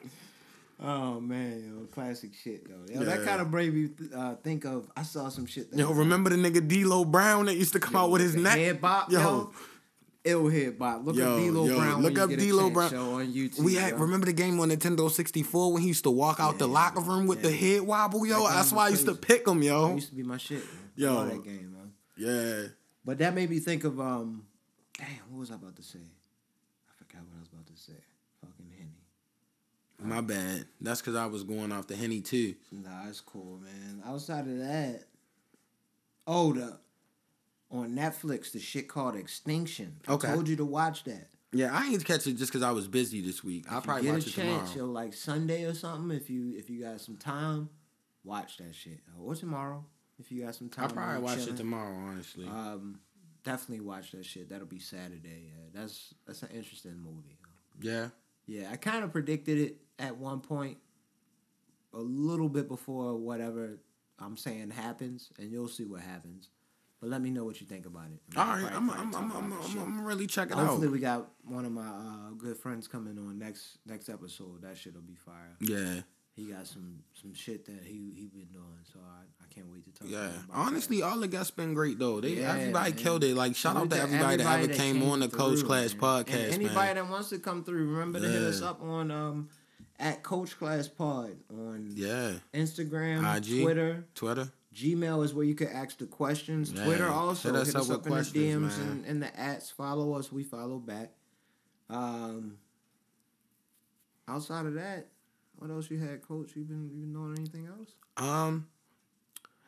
Oh man, yo, classic shit though. Yo, that kind of brave you uh, think of. I saw some shit. That Yo, remember the nigga D'Lo Brown that used to come out with his neck? head bop, yo. Ill head bop. Look Yo, up D'Lo yo, Brown. look up you get a D'Lo Brown. Show on YouTube. We had remember the game on Nintendo 64 when he used to walk out the locker room with the head wobble, yo. That That's why I used to pick him, That yo. used to be my shit. Man. Yo. I that game, man. Yeah. But that made me think of um. Damn, what was I about to say? I forgot what I was about to say. Fucking Henny. My bad. That's because I was going off the henny too. Nah, it's cool, man. Outside of that, oh, the on Netflix, the shit called Extinction. Okay. I told you to watch that. Yeah, I ain't catch it just because I was busy this week. I'll If you probably get watch a it chance, tomorrow. yo, like Sunday or something. If you if you got some time, watch that shit. Or tomorrow, if you got some time. I'll probably watch chilling. it tomorrow, honestly. Um, definitely watch that shit. That'll be Saturday. Yeah, that's that's an interesting movie. yeah. Yeah, I kind of predicted it at one point, a little bit before whatever I'm saying happens, and you'll see what happens. But let me know what you think about it. All We'll I'm I'm I'm I'm, really check it Hopefully, out. we got one of my uh, good friends coming on next next episode. That shit'll be fire. Yeah, He got some some shit that he he been doing, so I, I can't wait to talk. to yeah. him about Honestly, all the guests been great though. They Yeah, everybody man. killed it. Like shout out to Salute everybody, that ever came, on the Coach through, Class man. podcast, And anybody man. that wants to come through, remember to hit us up on um at Coach Class Pod on Yeah, Instagram, IG. Twitter. Twitter. Gmail is where you can ask the questions. Yeah. Twitter also Hit hit us us, up up, with in the DMs questions, and, and the ads. Follow us, we follow back. Um, outside of that, what else you had, Coach? You been you been doing anything else? Um,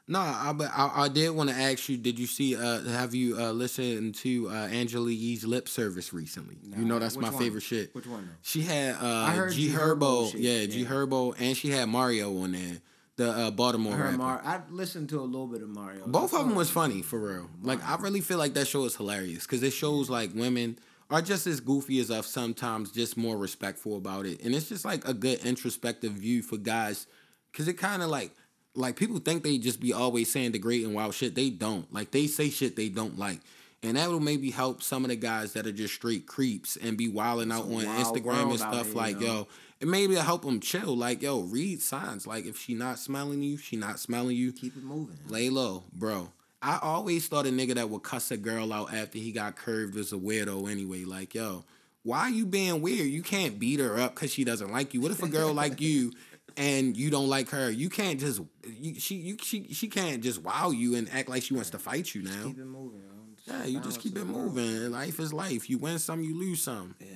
no, I but I, I did want to ask you. Did you see? Uh, have you uh listened to uh Angela Yee's lip service recently? you know that's my one? favorite shit. Which one? Though? She had uh G Herbo, Herbo shit, yeah, G. Herbo, and she had Mario on there, the uh, Baltimore rapper. Mar- I listened to a little bit of Mario. Both I of them was funny for real. Like I really feel like that show is hilarious because it shows like women are just as goofy as us sometimes, just more respectful about it, and it's just like a good introspective view for guys because it kind of like like people think they just be always saying the great and wild shit. They don't. Like they say shit they don't like. And that will maybe help some of the guys that are just straight creeps and be wilding out on wild Instagram and stuff here, like, yo. yo, and maybe it'll help them chill. Like, yo, read signs. Like, if she not smelling you, she not smelling you. Keep it moving. Lay low, bro. I always thought a nigga that would cuss a girl out after he got curved was a weirdo anyway. Like, yo, why are you being weird? You can't beat her up because she doesn't like you. What if a girl like (laughs) you and you don't like her? You can't just you, she you she she can't just wow you and act like she wants to fight you now. Keep it moving. Yeah, you just keep it moving. Life is life. You win some, you lose some. Yeah.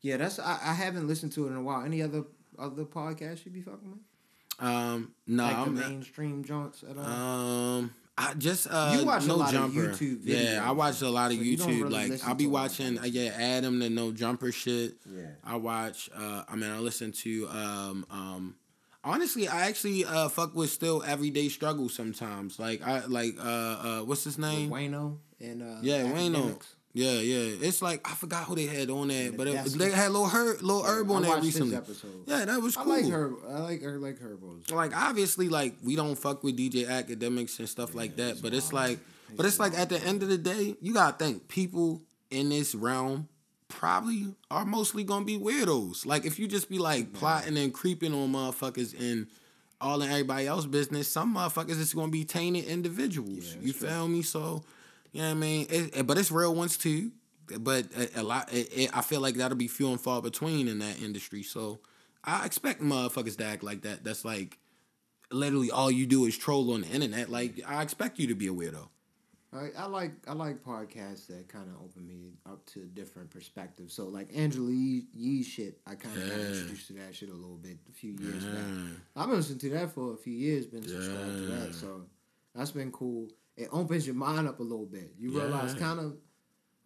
Yeah, that's I, I haven't listened to it in a while. Any other other podcasts you be fucking with? Um, no, like the I'm mainstream joints at all? Um, I just uh You watch a no lot of jumper. YouTube yeah, I videos, watch a lot of so you YouTube. really like I'll be a lot of watching. Uh, yeah, Adam the no jumper shit. Yeah. I watch. uh I mean, I listen to. um um Honestly, I actually uh fuck with still everyday struggle sometimes. Like I like uh uh what's his name? Wayno and uh, Yeah, Wayno. Yeah, yeah. It's like I forgot who they had on there, the but it, they had little herb, little herb on there watched recently. Yeah, that was cool. I like her. I like her. Like Herbos. like obviously like we don't fuck with DJ Akademiks and stuff like that, but it's like But it's like at the end of the day, you gotta think people in this realm probably are mostly gonna be weirdos. Like if you just be like plotting and creeping on motherfuckers and all in everybody else business, some motherfuckers is gonna be tainted individuals. Yeah, you true. feel me? So, you know what I mean? It, but it's real ones too. But a, a lot, it, it, I feel like that'll be few and far between in that industry. So, I expect motherfuckers to act like that. That's like literally all you do is troll on the internet. Like I expect you to be a weirdo. I, I like I like podcasts that kind of open me up to different perspectives. So like Angela Yee, Yee shit, I kind of got introduced to that shit a little bit a few years Yeah. back. I've been listening to that for a few years, been subscribed to that, so that's been cool. It opens your mind up a little bit. You realize kind of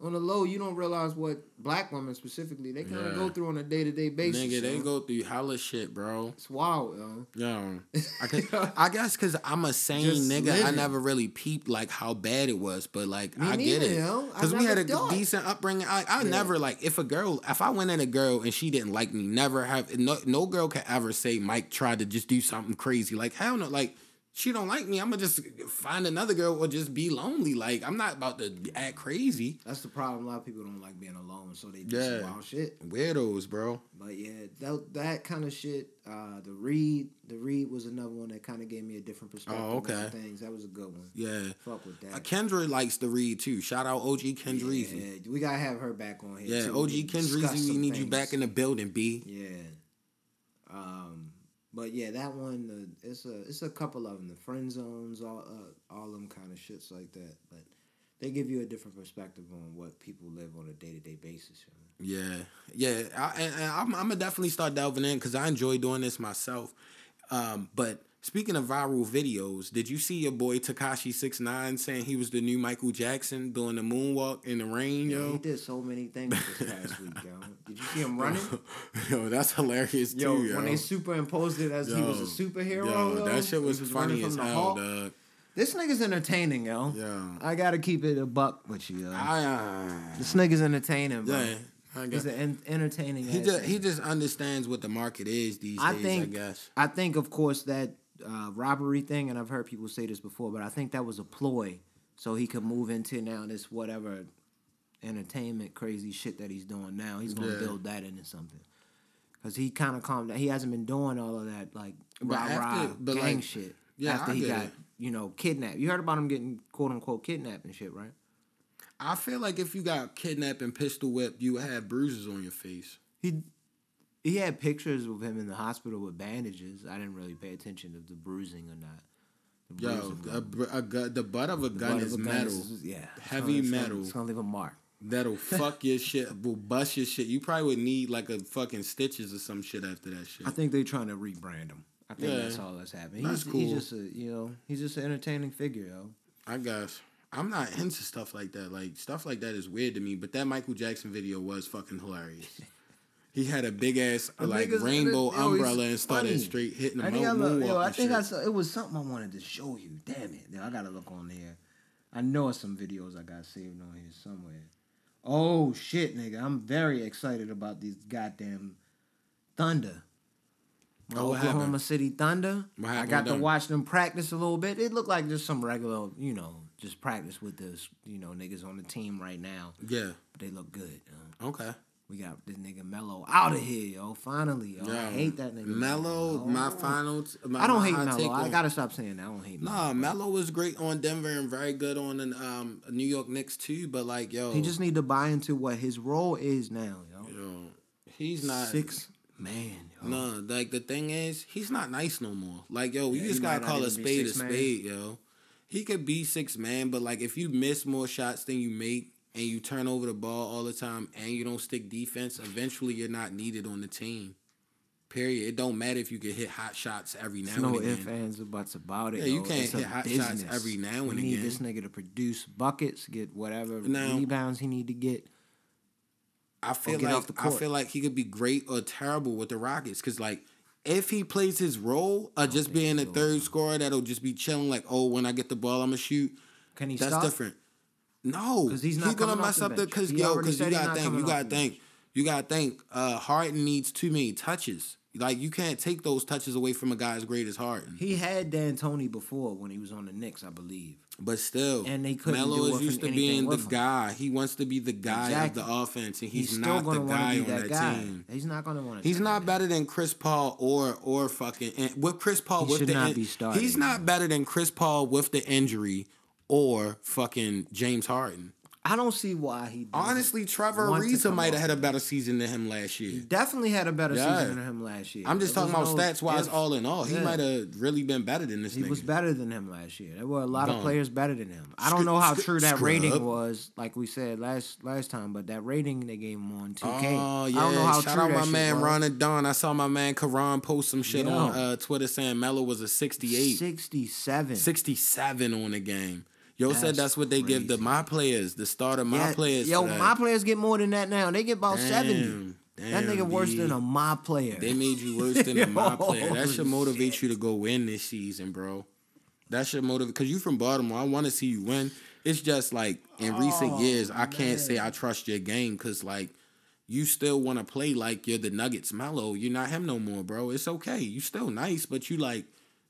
on the low, you don't realize what black women specifically they kind of Yeah. go through on a day to day basis. Nigga, they go through hella shit, bro. It's wild, yo. Yeah, I, can, (laughs) I guess because I'm a sane Just nigga, I never really peeped like how bad it was, but like Me I get it because we had a thought. decent upbringing. I, I Yeah. never like if a girl, if I went in a girl and she didn't like me, never have no no girl could ever say Mike tried to just do something crazy. Like hell no, like she don't like me, I'm gonna just find another girl or just be lonely. Like I'm not about to act crazy. That's the problem. A lot of people don't like being alone, so they do Yeah. some wild shit. Weirdos, bro. But yeah, that that kind of shit. Uh, the read, the read was another one that kind of gave me a different perspective. Oh, okay. on things that was a good one. Yeah. Fuck with that. Uh, Kendra likes the read too. Shout out OG Kendreezy. Yeah, we gotta have her back on here. Yeah, too, OG Kendreezy, we need you back in the building, B. Yeah. Um, but yeah, that one, uh, it's a it's a couple of them. The friend zones, all uh, all them kind of shits like that. But they give you a different perspective on what people live on a day to day basis. You know? Yeah, yeah. I, and I'm, I'm gonna definitely start delving in because I enjoy doing this myself. Um, but speaking of viral videos, did you see your boy Tekashi Six Nine saying he was the new Michael Jackson doing the moonwalk in the rain, Yeah, he yo? did so many things this (laughs) past week, yo. Did you see him running? yo, that's hilarious Yo, too, yo. when they superimposed it as he was a superhero, Yo, yo, that shit he was, funny as hell, dog. This nigga's entertaining, yo. Yeah. I gotta keep it a buck with you, yo. I, uh, this nigga's entertaining, bro. yeah, He's an en- entertaining. He just he just understands what the market is these I days. think- I guess. I think, of course, that uh, robbery thing, and I've heard people say this before, but I think that was a ploy so he could move into now this whatever entertainment crazy shit that he's doing now. He's gonna Yeah. build that into something. Cause he kind of calmed down. He hasn't been doing all of that like rah rah gang like, shit. yeah, after I he got it. you know kidnapped. You heard about him getting quote unquote kidnapped and shit, right? I feel like if you got kidnapped and pistol whipped, you would have bruises on your face. He he had pictures of him in the hospital with bandages. I didn't really pay attention to the bruising or not. The Yo, a, a gu- the butt of a the gun is a gun metal. is- yeah, Heavy it's gonna- metal. It's gonna leave a mark. That'll (laughs) fuck your shit, will bust your shit. You probably would need like a fucking stitches or some shit after that shit. I think they're trying to rebrand him. I think Yeah. that's all that's happening. That's he's, cool. he's just a you know he's just an entertaining figure, yo. I guess. I'm not into stuff like that. Like stuff like that is weird to me. But that Michael Jackson video was fucking hilarious. (laughs) He had a big ass The like niggas- rainbow he's umbrella and started funny. straight hitting the I I, moon, look, yo, I think shit. I saw it was something I wanted to show you. Damn it, yo, I gotta look on there. I know it's some videos I got saved on here somewhere. Oh shit, nigga! I'm very excited about these goddamn Thunder. My Oh, what Oklahoma happened? City Thunder. I got to watch them practice a little bit. It looked like just some regular, you know, just practice with this, you know, niggas on the team right now. Yeah. But they look good. Yo. Okay. We got this nigga Melo out of here, yo. Finally, yo. I hate that nigga. Melo, my final. t- My, I don't hate Melo. I gotta stop saying that. I don't hate Melo. Nah, Melo was great on Denver and very good on the um, New York Knicks too. But like, yo, He just need to buy into what his role is now, yo. yo, he's not Six man, yo. No, like the thing is, he's not nice no more. Like, yo, you Yeah, just gotta call a spade a six man. spade, yo. He could be six man, but like if you miss more shots than you make and you turn over the ball all the time and you don't stick defense, eventually you're not needed on the team. Period. It don't matter if you can hit hot shots every now no and ifs, again. ands, or buts about it. Yeah, you yo. can't It's hit hot shots every now and we need again. this nigga to produce buckets, get whatever Now- rebounds he need to get. I feel like I feel like he could be great or terrible with the Rockets because like if he plays his role of oh, just being a third scorer that'll just be chilling like oh when I get the ball I'm gonna shoot Can he that's stop? different. No, 'Cause he's he not gonna mess up the because yo because you gotta think you gotta think You gotta think. Uh, Harden needs too many touches. Like you can't take those touches away from a guy as great as Harden. He had D'Antoni before when he was on the Knicks, I believe. But still, And they couldn't Melo is used to being the guy. He wants to be the guy Exactly. of the offense, and he's, He's, not the guy on that, that guy. team. He's not gonna want to. He's not better than Chris Paul or or fucking and with Chris Paul He with the not in- be starting. He's not better than Chris Paul with the injury or fucking James Harden. I don't see why he. Honestly, Trevor Ariza might have had a better season than him last He year. definitely had a better Yeah. season than him last year. I'm just There talking about no stats wise, all in all. He Yeah. might have really been better than this He nigga. was better than him last year. There were a lot of players better than him. I don't know how true that scrub. rating was, like we said last last time, but that rating they gave him on 2K. Oh yeah! I don't know how Shout true out my man Ron and Don. I saw my man Karan post some shit Yo. on uh, Twitter saying Melo was a 68. 67. 67 on the game. Yo said That's that's what they give the my players, the starter my Yeah, players. Yo, my players get more than that now. They get about Damn, 70. that nigga damn, worse than a my player. They made you worse than a (laughs) my player. That should motivate shit. you to go win this season, bro. That should motivate because you from Baltimore. I want to see you win. It's just like in recent Oh, years, I can't say I trust your game because like you still want to play like you're the Nuggets Melo. You're not him no more, bro. It's okay. You still nice, but you like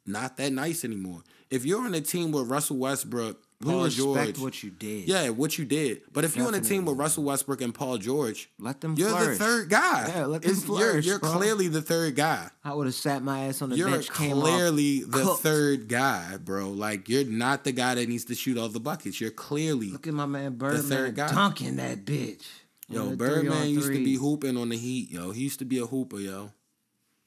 not that nice anymore. If you're on a team with Russell Westbrook, we Paul respect George, what you did. yeah, what you did. But if you're on a team with Russell Westbrook and Paul George, Let them you're flourish. the third guy. Yeah, let them It's- you're flourish, you're bro. clearly the third guy. I would have sat my ass on the bench. You're bench. Came off clearly the cooked. third guy, bro. Like you're not the guy that needs to shoot all the buckets. You're clearly Look at my man Birdman third guy. dunking that bitch. yo. The Birdman used to be hooping on the Heat, yo. He used to be a hooper, yo.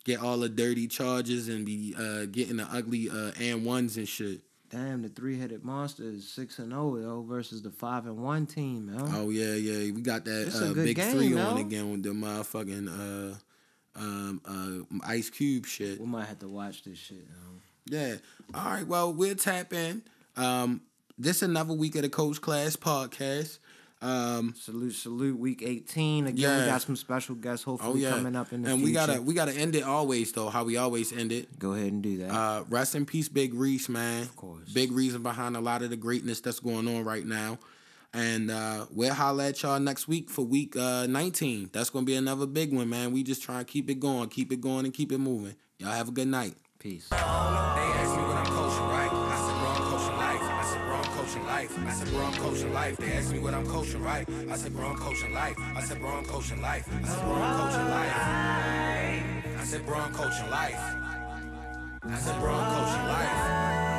Get all the dirty charges and be uh, getting the ugly uh, and ones and shit. Damn, the three headed monster is six and zero yo versus the five and one team, yo. Oh yeah, yeah. We got that uh, big game, three on again with the motherfucking uh, um, uh, Ice Cube shit. We might have to watch this shit. Yo. Yeah. All right. Well, we'll tap in. Um, this another week of the Coach Class podcast. Um, Salute, salute. Week eighteen again. Yeah. We got some special guests. oh Hopefully yeah, coming up in the and future. we gotta we gotta end it always though. How we always end it. go ahead and do that. Uh, rest in peace, Big Reese, man. Of course. Big reason behind a lot of the greatness that's going on right now. And uh, we'll holla at y'all next week for week uh, 19. That's gonna be another big one, man. We just try to keep it going, keep it going, and keep it moving. Y'all have a good night. Peace. Life. I said, bro, I'm coaching life. They ask me what I'm coaching, right? I said, bro, I'm coaching life. I said, bro, I'm coaching life. I said, bro, I'm coaching life. I said, bro, I'm coaching life. I said, bro, I'm coaching life.